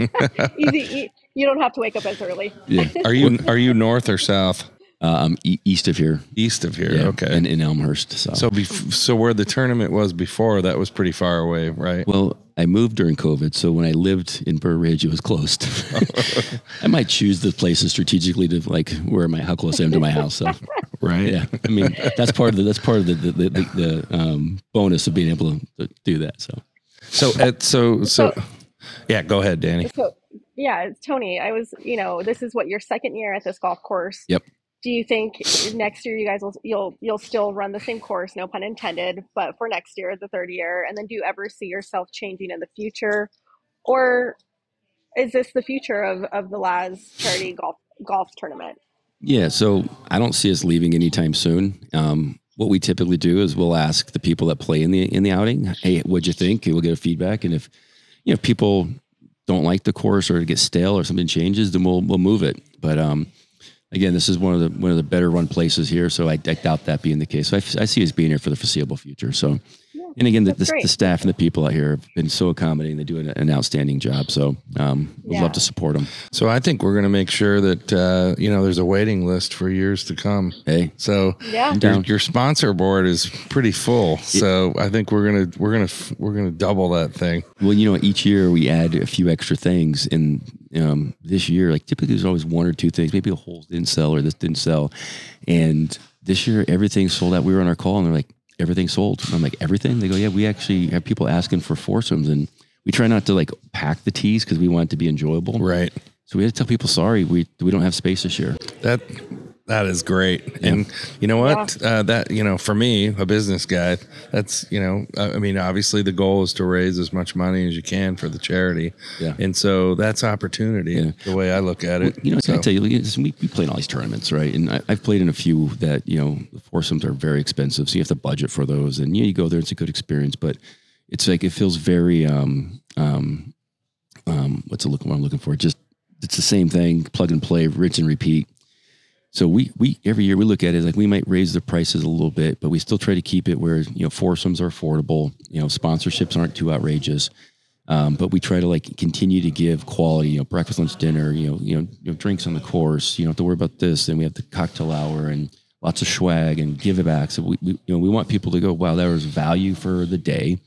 Easy. e- You don't have to wake up as early. Yeah, Are you are you north or south? Uh, I'm e- east of here. East of here. Yeah, okay. in, in Elmhurst. So, so bef- so where the tournament was before, that was pretty far away, right? well, I moved during COVID, so when I lived in Burr Ridge, it was closed. I might choose the places strategically to like where my how close I am to my house. So right. yeah, I mean that's part of the that's part of the the, the, the, the um, bonus of being able to, to do that. So So at so so yeah, go ahead, Dani. So, yeah, it's Tony, I was, you know, this is what your second year at this golf course. Yep. Do you think next year you guys will you'll you'll still run the same course, no pun intended, but for next year, the third year, and then do you ever see yourself changing in the future, or is this the future of of the Laz charity golf golf tournament? Yeah, so I don't see us leaving anytime soon. Um, what we typically do is we'll ask the people that play in the in the outing, "Hey, what'd you think?" We'll get a feedback, and if you know people don't like the course or it gets stale or something changes, then we'll we'll move it. But um, again, this is one of the one of the better run places here, so I, doubt that being the case. So I, I see us being here for the foreseeable future. So. And again, the, the, the staff and the people out here have been so accommodating. They do an, an outstanding job. So um, we'd Yeah. love to support them. So I think we're going to make sure that uh, you know there's a waiting list for years to come. Hey, So Yeah. your, your sponsor board is pretty full. So I think we're gonna we're gonna we're gonna double that thing. Well, you know, each year we add a few extra things, and um, this year, like typically, there's always one or two things. Maybe a hole didn't sell or this didn't sell, and this year everything sold out. We were on our call, and they're like, "Everything sold." And I'm like, "Everything?" They go, "Yeah, we actually have people asking for foursomes, and we try not to like pack the tees because we want it to be enjoyable. Right. So we had to tell people, "Sorry, we we don't have space this year." That that is great. And you know what? Uh, that you know, for me, a business guy, that's you know, uh, I mean, obviously the goal is to raise as much money as you can for the charity. Yeah. And so that's opportunity. Yeah. The way I look at it. You know, So- I tell you, we, we play in all these tournaments, right? And I, I've played in a few that you know the foursomes are very expensive, so you have to budget for those. And you, know, you go there, it's a good experience, but it's like it feels very um um um what's the look what I'm looking for? Just it's the same thing, plug and play, rinse and repeat. So we we every year we look at it like we might raise the prices a little bit, but we still try to keep it where you know foursomes are affordable. You know, sponsorships aren't too outrageous. Um, but we try to like continue to give quality, you know, breakfast, lunch, dinner, you know, you know, you know, drinks on the course. You don't have to worry about this. Then we have the cocktail hour and lots of swag and give it back. So we, we you know we want people to go, wow, there was value for the day,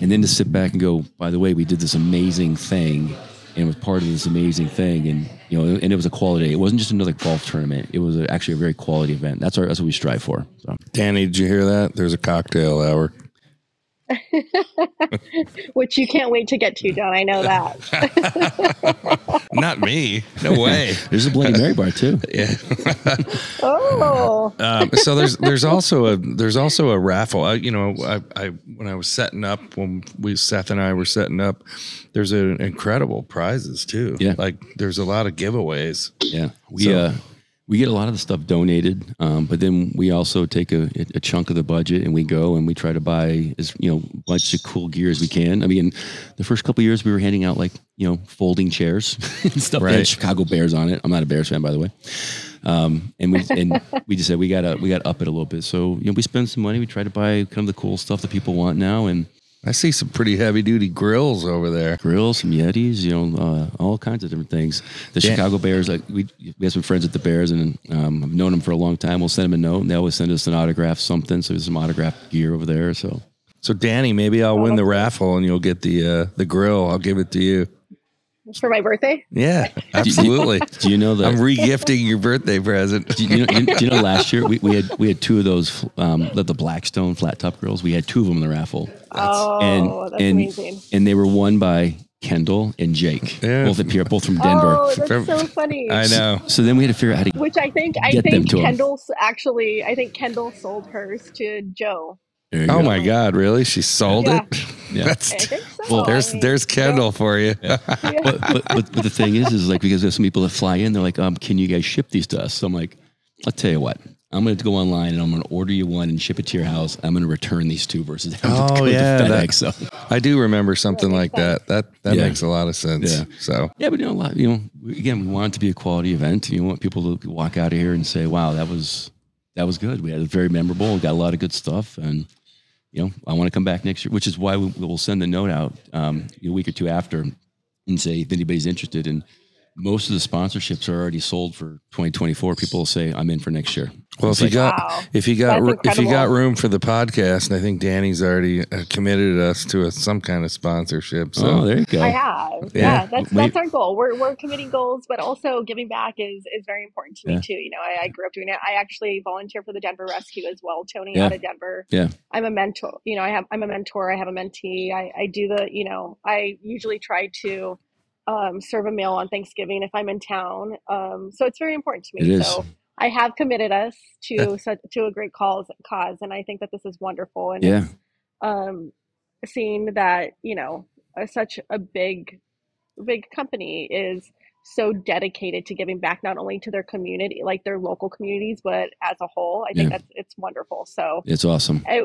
and then to sit back and go, by the way, we did this amazing thing, and was part of this amazing thing, and you know, and it was a quality. It wasn't just another golf tournament. It was actually a very quality event. That's our that's what we strive for. So. Dani, did you hear that? There's a cocktail hour. which you can't wait to get to, John. I know that. Not me. No way. There's a Bloody Mary bar too. yeah. oh, Um, so there's there's also a there's also a raffle. I, you know, I, I when I was setting up when we Seth and I were setting up, there's an incredible prizes too. Yeah. like there's a lot of giveaways. Yeah, we So- uh, we get a lot of the stuff donated, um, but then we also take a, a chunk of the budget and we go and we try to buy as you know bunch of cool gear as we can. I mean, the first couple of years we were handing out like you know folding chairs and stuff that had Chicago Bears on it. I'm not a Bears fan, by the way. Um, and we and we just said we gotta we gotta up it a little bit. So you know we spend some money. We try to buy kind of the cool stuff that people want now and. I see some pretty heavy duty grills over there. grills, some Yetis, you know, uh, all kinds of different things. The Yeah. Chicago Bears, like we, we have some friends at the Bears, and um, I've known them for a long time. We'll send them a note, and they always send us an autograph, something. So there's some autograph gear over there. So So Dani, maybe I'll win the raffle and you'll get the uh, the grill. I'll give it to you. For my birthday? Yeah, absolutely. do you know that? I'm regifting your birthday present. do you, know, you, do you know last year we, we had we had two of those um, the, the Blackstone flat top grills. We had two of them in the raffle, oh, and that's and amazing. and they were won by Kendall and Jake, Yeah. both appear, both from Denver. Oh, that's so funny. I know. So then we had to figure out how to Which I think I Get them think to 'em. Kendall's actually I think Kendall sold hers to Joe. There you Oh go. my God, really? She sold Yeah. it? Yeah. That's I so. Well, there's I mean, there's Kendall for you. but, but, but, but the thing is, is like because there's some people that fly in, they're like, um, can you guys ship these to us? So I'm like, I'll tell you what, I'm going to go online and I'm going to order you one and ship it to your house. I'm going to return these two versus having to Oh, go yeah, to that- So I do remember something like makes that. That that Yeah. makes a lot of sense. Yeah. So yeah, but you know, a lot, you know, again, we want it to be a quality event. You want people to walk out of here and say, wow, that was that was good. We had it very memorable. We got a lot of good stuff, and you know, I want to come back next year. Which is why we will send the note out um, a week or two after and say if anybody's interested. And most of the sponsorships are already sold for 2024. People will say, "I'm in for next year." well, if you like, got Wow. if you got That's if you got room for the podcast, and I think Dani's already uh, committed us to a, some kind of sponsorship. So oh, there you go. I have. Yeah. Yeah, that's that's our goal. We're we're committing goals, but also giving back is is very important to me Yeah. too. You know, I, I grew up doing it. I actually volunteer for the Denver Rescue as well. Tony Yeah. out of Denver. Yeah. I'm a mentor. You know, I have I'm a mentor. I have a mentee. I, I do the. You know, I usually try to um, serve a meal on Thanksgiving if I'm in town. Um, so it's very important to me. It is. So I have committed us to such, to a great cause cause, and I think that this is wonderful. And Yeah. um, seeing that you know such a big big company is so dedicated to giving back not only to their community like their local communities but as a whole i think Yeah. that's it's wonderful so It's awesome. I,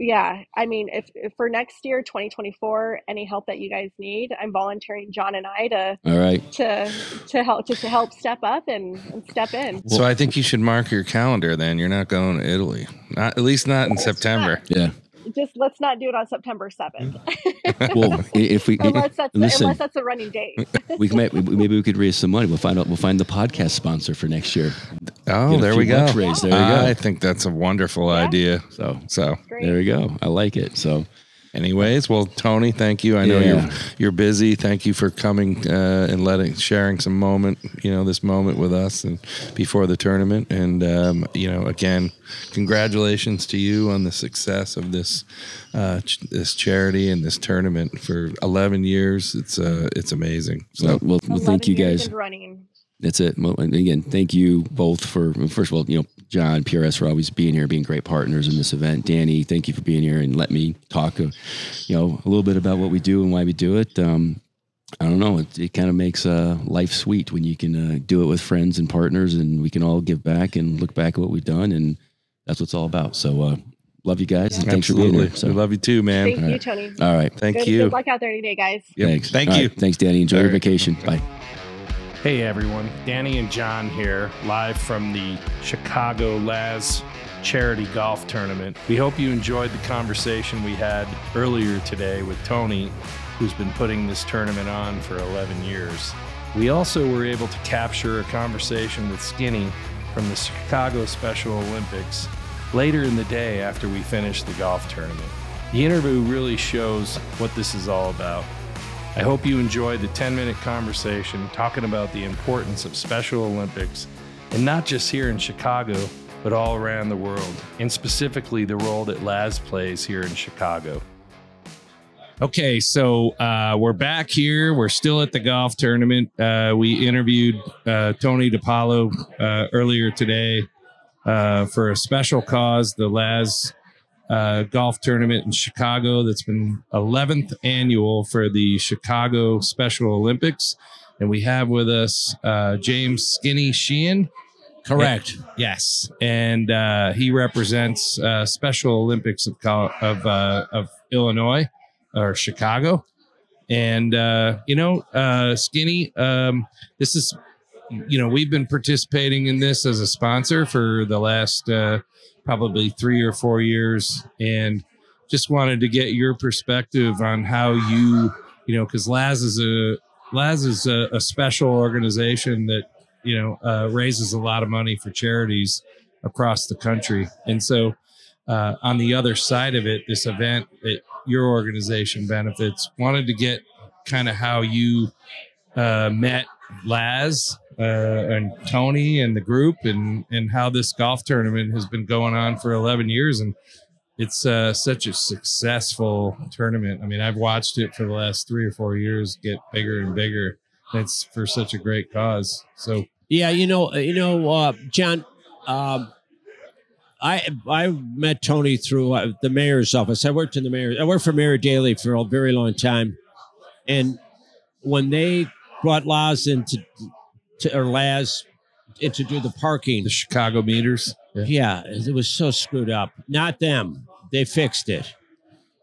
yeah i mean if, if for next year 2024 any help that you guys need i'm volunteering john and i to All right. to to help to, to help step up and, and step in so I think you should mark your calendar. Then you're not going to Italy. Not at least not in September. Yeah. Just let's not do it on september 7th Well, if we unless that's listen, unless that's a running date we can maybe we could raise some money. We'll find out. We'll find the podcast sponsor for next year. Oh, there we go. bucks raised. There you go. I think that's a wonderful Yeah. idea. So So, Great. there we go. I like it. So anyways, well, Tony, thank you. I know Yeah. you're you're busy. Thank you for coming uh, and letting sharing some moment, you know, this moment with us and before the tournament. And um, you know, again, congratulations to you on the success of this uh, ch- this charity and this tournament for 11 years. It's uh, it's amazing. So. well, well, well, thank you guys. running That's it. Well, again, thank you both for first of all, you know, John, PRS for always being here, being great partners in this event. Dani, thank you for being here and let me talk, uh, you know, a little bit about what we do and why we do it. Um, I don't know. It, it kind of makes uh, life sweet when you can uh, do it with friends and partners, and we can all give back and look back at what we've done, and that's what it's all about. So, uh, love you guys, and thanks for being Absolutely. here. So, We love you too, man. thank you right. tony all right, Thank good, you. good luck out there today guys Yep. thanks. Thank All you. right. Thanks, Dani. Enjoy All your right. vacation. Bye. Hey everyone, Dani and John here, live from the Chicago Laz Charity Golf Tournament. We hope you enjoyed the conversation we had earlier today with Tony, who's been putting this tournament on for 11 years. We also were able to capture a conversation with Skinny, from the Chicago Special Olympics later in the day after we finished the golf tournament. The interview really shows what this is all about. I hope you enjoyed the 10 minute conversation talking about the importance of Special Olympics, and not just here in Chicago, but all around the world, and specifically the role that Laz plays here in Chicago. Okay, so uh, we're back here. We're still at the golf tournament. Uh, we interviewed uh, Tony DiPaolo uh, earlier today uh, for a special cause, the Laz uh, Golf Tournament in Chicago. That's been 11th annual for the Chicago Special Olympics, and we have with us James Skinny Sheehan. Correct. Yes, and uh, he represents uh, Special Olympics of of, uh, of Illinois or Chicago, and uh, you know, uh, Skinny. Um, this is, you know, we've been participating in this as a sponsor for the last uh, probably three or four years, and just wanted to get your perspective on how you, you know, because Laz is a Laz is a, a special organization that you know uh, raises a lot of money for charities across the country. And so uh, on the other side of it this event that your organization benefits wanted to get kind of how you uh, met laz uh, and tony and the group and and how this golf tournament has been going on for 11 years and it's uh, such a successful tournament i mean i've watched it for the last three or four years get bigger and bigger it's for such a great cause. So Yeah, you know, you know, uh, John. Um, I I met Tony through uh, the mayor's office. I worked in the mayor. I worked for Mayor Daley for a very long time, and when they brought laws into to, or Laz in to do the parking, the Chicago meters. yeah, it was so screwed up. Not them. They fixed it,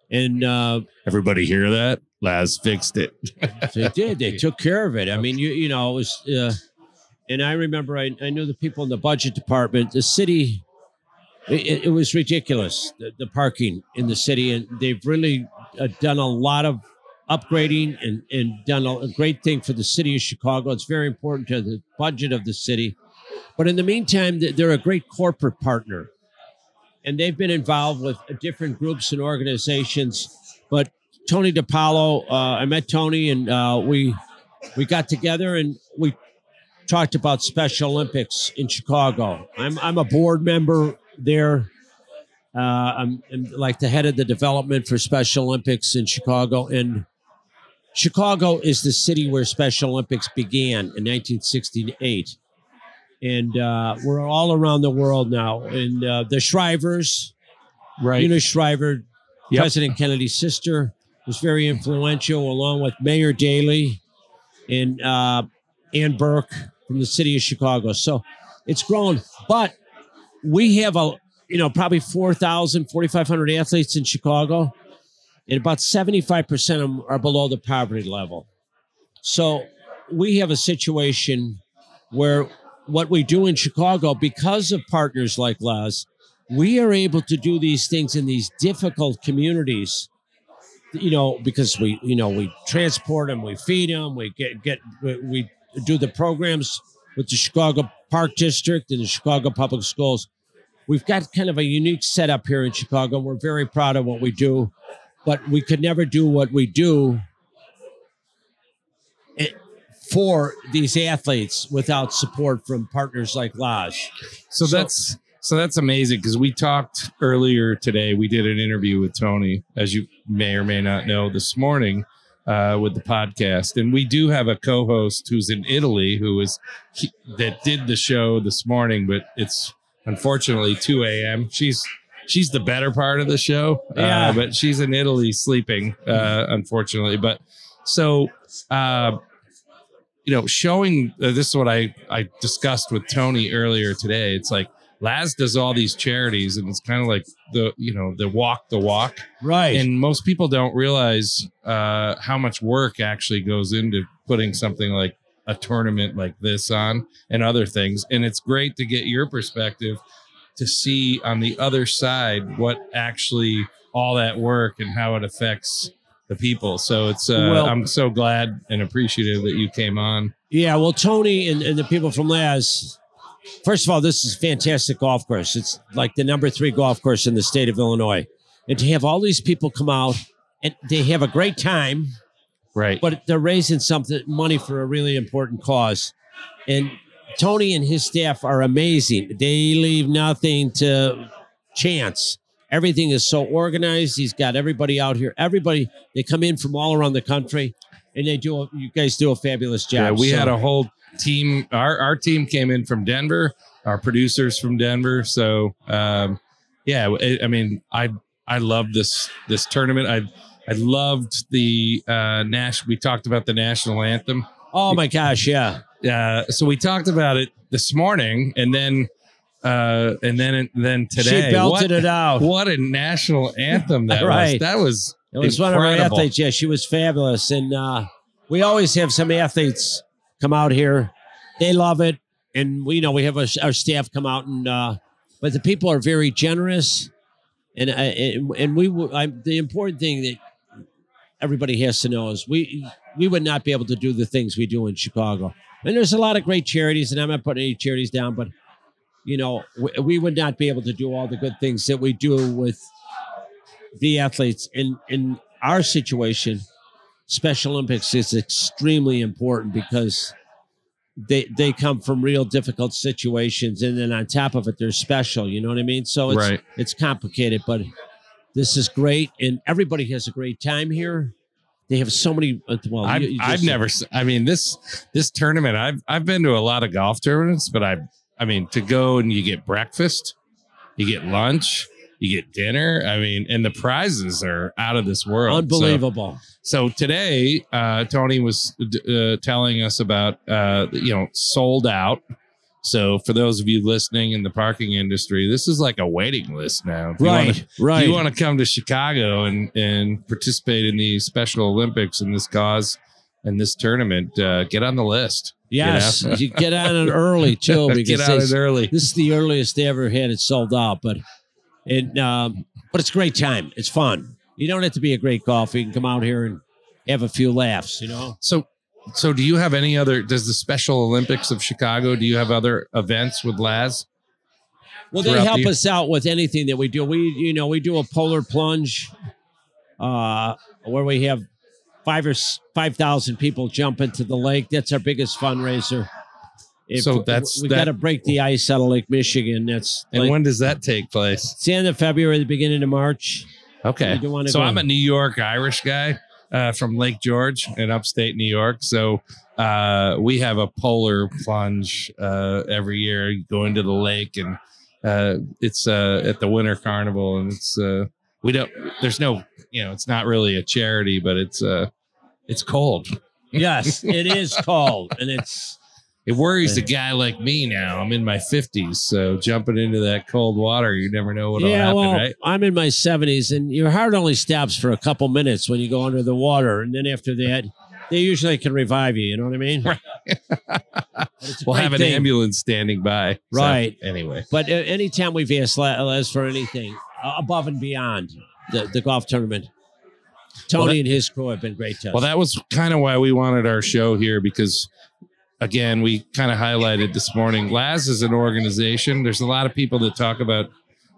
and uh, Everybody hear that? Laz fixed it. they did. They took care of it. I mean, you you know, it was. Uh, and I remember I, I knew the people in the budget department. The city, it, it was ridiculous. The, the parking in the city, and they've really uh, done a lot of upgrading and and done a, great thing for the city of Chicago. It's very important to the budget of the city. But in the meantime, they're a great corporate partner, and they've been involved with different groups and organizations. But Tony DiPaolo, uh, I met Tony, and uh, we we got together and we talked about Special Olympics in Chicago. I'm I'm a board member there. Uh, I'm, I'm like the head of the development for Special Olympics in Chicago, and Chicago is the city where Special Olympics began in 1968, and uh, we're all around the world now. And uh, the Shrivers, Right. Eunice Shriver, Yep. President Kennedy's sister, was very influential, along with Mayor Daley and uh, Anne Burke from the city of Chicago. So it's grown, but we have a you know probably 4,000, 4,500 athletes in Chicago, and about 75% of them are below the poverty level. So we have a situation where what we do in Chicago, because of partners like Laz, we are able to do these things in these difficult communities you know because we you know we transport them we feed them we get get we, we do the programs with the chicago park district and the chicago public schools we've got kind of a unique setup here in chicago we're very proud of what we do but we could never do what we do for these athletes without support from partners like Laz. So, that's so that's amazing because we talked earlier today. We did an interview with Tony, as you may or may not know, this morning uh, with the podcast, and we do have a co-host who's in Italy who is he, that did the show this morning, but it's unfortunately 2 a.m. She's she's the better part of the show, Yeah. uh, but she's in Italy sleeping, uh, unfortunately. But so. Uh, you know, showing uh, this is what I I discussed with Tony earlier today. It's like Laz does all these charities, and it's kind of like the you know the walk the walk, Right. and most people don't realize uh, how much work actually goes into putting something like a tournament like this on and other things. And it's great to get your perspective to see on the other side what actually all that work and how it affects the people. So it's uh, Well- I'm so glad and appreciative that you came on. Yeah, well, Tony and, and the people from Laz first of all, this is a fantastic golf course. It's like the number three golf course in the state of Illinois. And to have all these people come out and they have a great time, Right. but they're raising something money for a really important cause. And Tony and his staff are amazing. They leave nothing to chance. Everything is so organized. He's got everybody out here. Everybody they come in from all around the country, and they do. A, you guys do a fabulous job. Yeah, we So- had a whole team. Our our team came in from Denver. Our producers from Denver. So um, yeah, I, I mean, I I love this this tournament. I I loved the uh, Nash. We talked about the national anthem. Oh my gosh, yeah. Uh, so we talked about it this morning, and then uh, and then then today. she belted what, it out. What a national anthem that was! Right. That was It was one of our incredible. athletes. Yeah, she was fabulous. And uh, we always have some athletes come out here. They love it. And we you know we have our, our staff come out and uh, but the people are very generous. And uh, and, and we I, the important thing that everybody has to know is we we would not be able to do the things we do in Chicago. And there's a lot of great charities, and I'm not putting any charities down, but you know we, we would not be able to do all the good things that we do with the athletes. In in our situation special olympics is extremely important because they they come from real difficult situations and then on top of it they're special you know what i mean? So it's Right. it's complicated but this is great and everybody has a great time here they have so many uh, well I've, you- you I've never. I mean this this tournament. I've I've been to a lot of golf tournaments, but I I mean to go and you get breakfast, you get lunch, you get dinner. I mean, and the prizes are out of this world. So- unbelievable So, today, uh, Tony was uh, telling us about uh, you know sold out. So for those of you listening in the parking industry, this is like a waiting list now. If you wanna- right right if you want to come to Chicago and and participate in the Special Olympics in this cause and this tournament, uh, get on the list. yes you know? you get on it early too because get on they- it early. this is the earliest they ever had it sold out, but it um, but it's a great time. It's fun. You don't have to be a great golfer. You can come out here and have a few laughs. You know. So, so do you have any other? Does the Special Olympics of Chicago? Do you have other events with Laz? Well, they help the- us out with anything that we do. We you know we do a polar plunge, uh, where we have five or five thousand people jump into the lake. That's our biggest fundraiser. If So that's- we that- got to break the ice out of Lake Michigan. That's And like, when does that take place? it's the end of February, the beginning of March. Okay. You do wanna So go. I'm a New York Irish guy uh, from Lake George in upstate New York. So uh, we have a polar plunge uh, every year. You go into the lake and uh, it's uh, at the Winter Carnival, and it's uh, we don't. There's no, you know, it's not really a charity, but it's it's cold. Yes, it is cold, and it's It worries a guy like me now. I'm in my 50s, so jumping into that cold water, you never know what'll yeah. happen, Well, right? I'm in my 70s, and your heart only stops for a couple minutes when you go under the water, and then after that, they usually can revive you. You know what I mean? Right. But it's a We'll have an thing. ambulance standing by. So, Right. anyway. But uh, anytime we've asked Laz for anything uh, above and beyond the, the golf tournament, Tony Well, that- and his crew have been great to us. Well, that was kind of why we wanted our show here because, again, we kind of highlighted this morning. Laz is an organization. There's a lot of people that talk about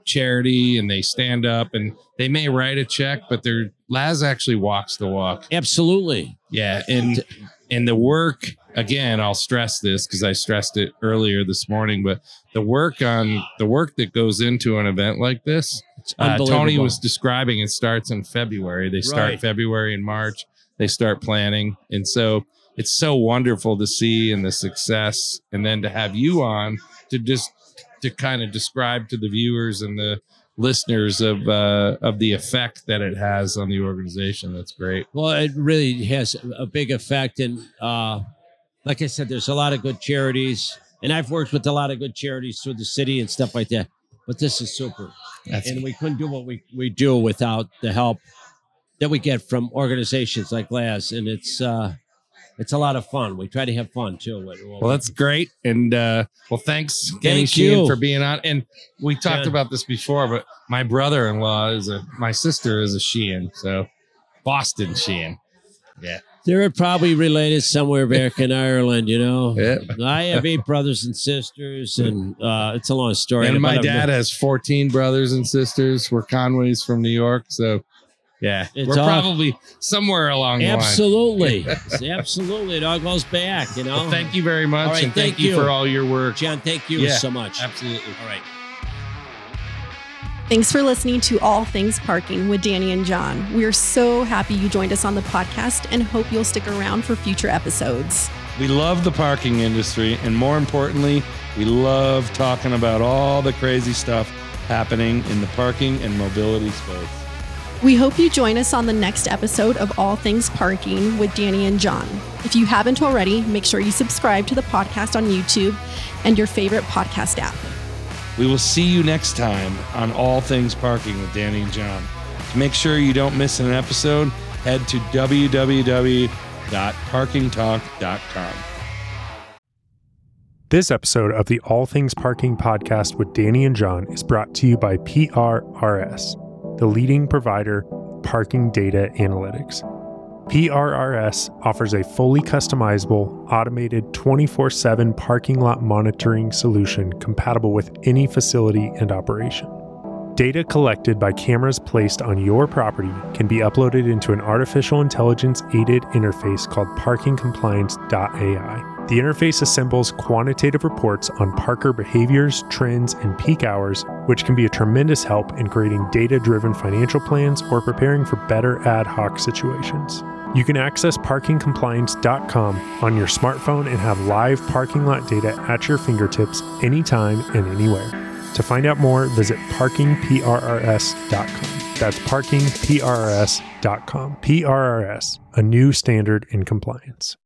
charity and they stand up and they may write a check, but they're Laz actually walks the walk. Absolutely. Yeah, and and the work again, I'll stress this because I stressed it earlier this morning, but the work on the work that goes into an event like this uh, Tony was describing it starts in February. They start Right. February and March. They start planning. And so it's so wonderful to see and the success and then to have you on to just to kind of describe to the viewers and the listeners of uh of the effect that it has on the organization. That's great. Well, it really has a big effect. And uh, like I said, there's a lot of good charities. And I've worked with a lot of good charities through the city and stuff like that. But this is super. That's and we couldn't do what we, we do without the help that we get from organizations like Laz. And it's uh, it's a lot of fun. We try to have fun too. with- Well, that's great. And uh well, thanks, Skinny Thank Sheehan, for being on. And we talked Yeah. about this before, but my brother-in-law is a my sister is a Sheehan, so Boston Sheehan. Yeah. They're probably related somewhere back in Ireland, you know. Yeah. I have eight brothers and sisters, and uh, it's a long story. And my dad has 14 brothers and sisters. We're Conways from New York. So, yeah, It's we're all- probably somewhere along the line. Absolutely, absolutely. It all goes back, you know. Well, thank you very much. All right, and thank, thank you you. for all your work. John. Thank you Yeah, so much. Absolutely. All right. Thanks for listening to All Things Parking with Dani and John. We are so happy you joined us on the podcast and hope you'll stick around for future episodes. We love the parking industry, and more importantly, we love talking about all the crazy stuff happening in the parking and mobility space. We hope you join us on the next episode of All Things Parking with Dani and John. If you haven't already, make sure you subscribe to the podcast on YouTube and your favorite podcast app. We will see you next time on All Things Parking with Dani and John. To make sure you don't miss an episode, head to www.parkingtalk.com. This episode of the All Things Parking podcast with Dani and John is brought to you by PRRS, the leading provider of parking data analytics. PRRS offers a fully customizable, automated 24 7 parking lot monitoring solution compatible with any facility and operation. Data collected by cameras placed on your property can be uploaded into an artificial intelligence aided interface called parkingcompliance.ai. The interface assembles quantitative reports on parker behaviors, trends, and peak hours, which can be a tremendous help in creating data driven financial plans or preparing for better ad hoc situations. You can access parkingcompliance.com on your smartphone and have live parking lot data at your fingertips anytime and anywhere. To find out more, visit parkingprrs.com. That's parkingprrs.com. PRRS, a new standard in compliance.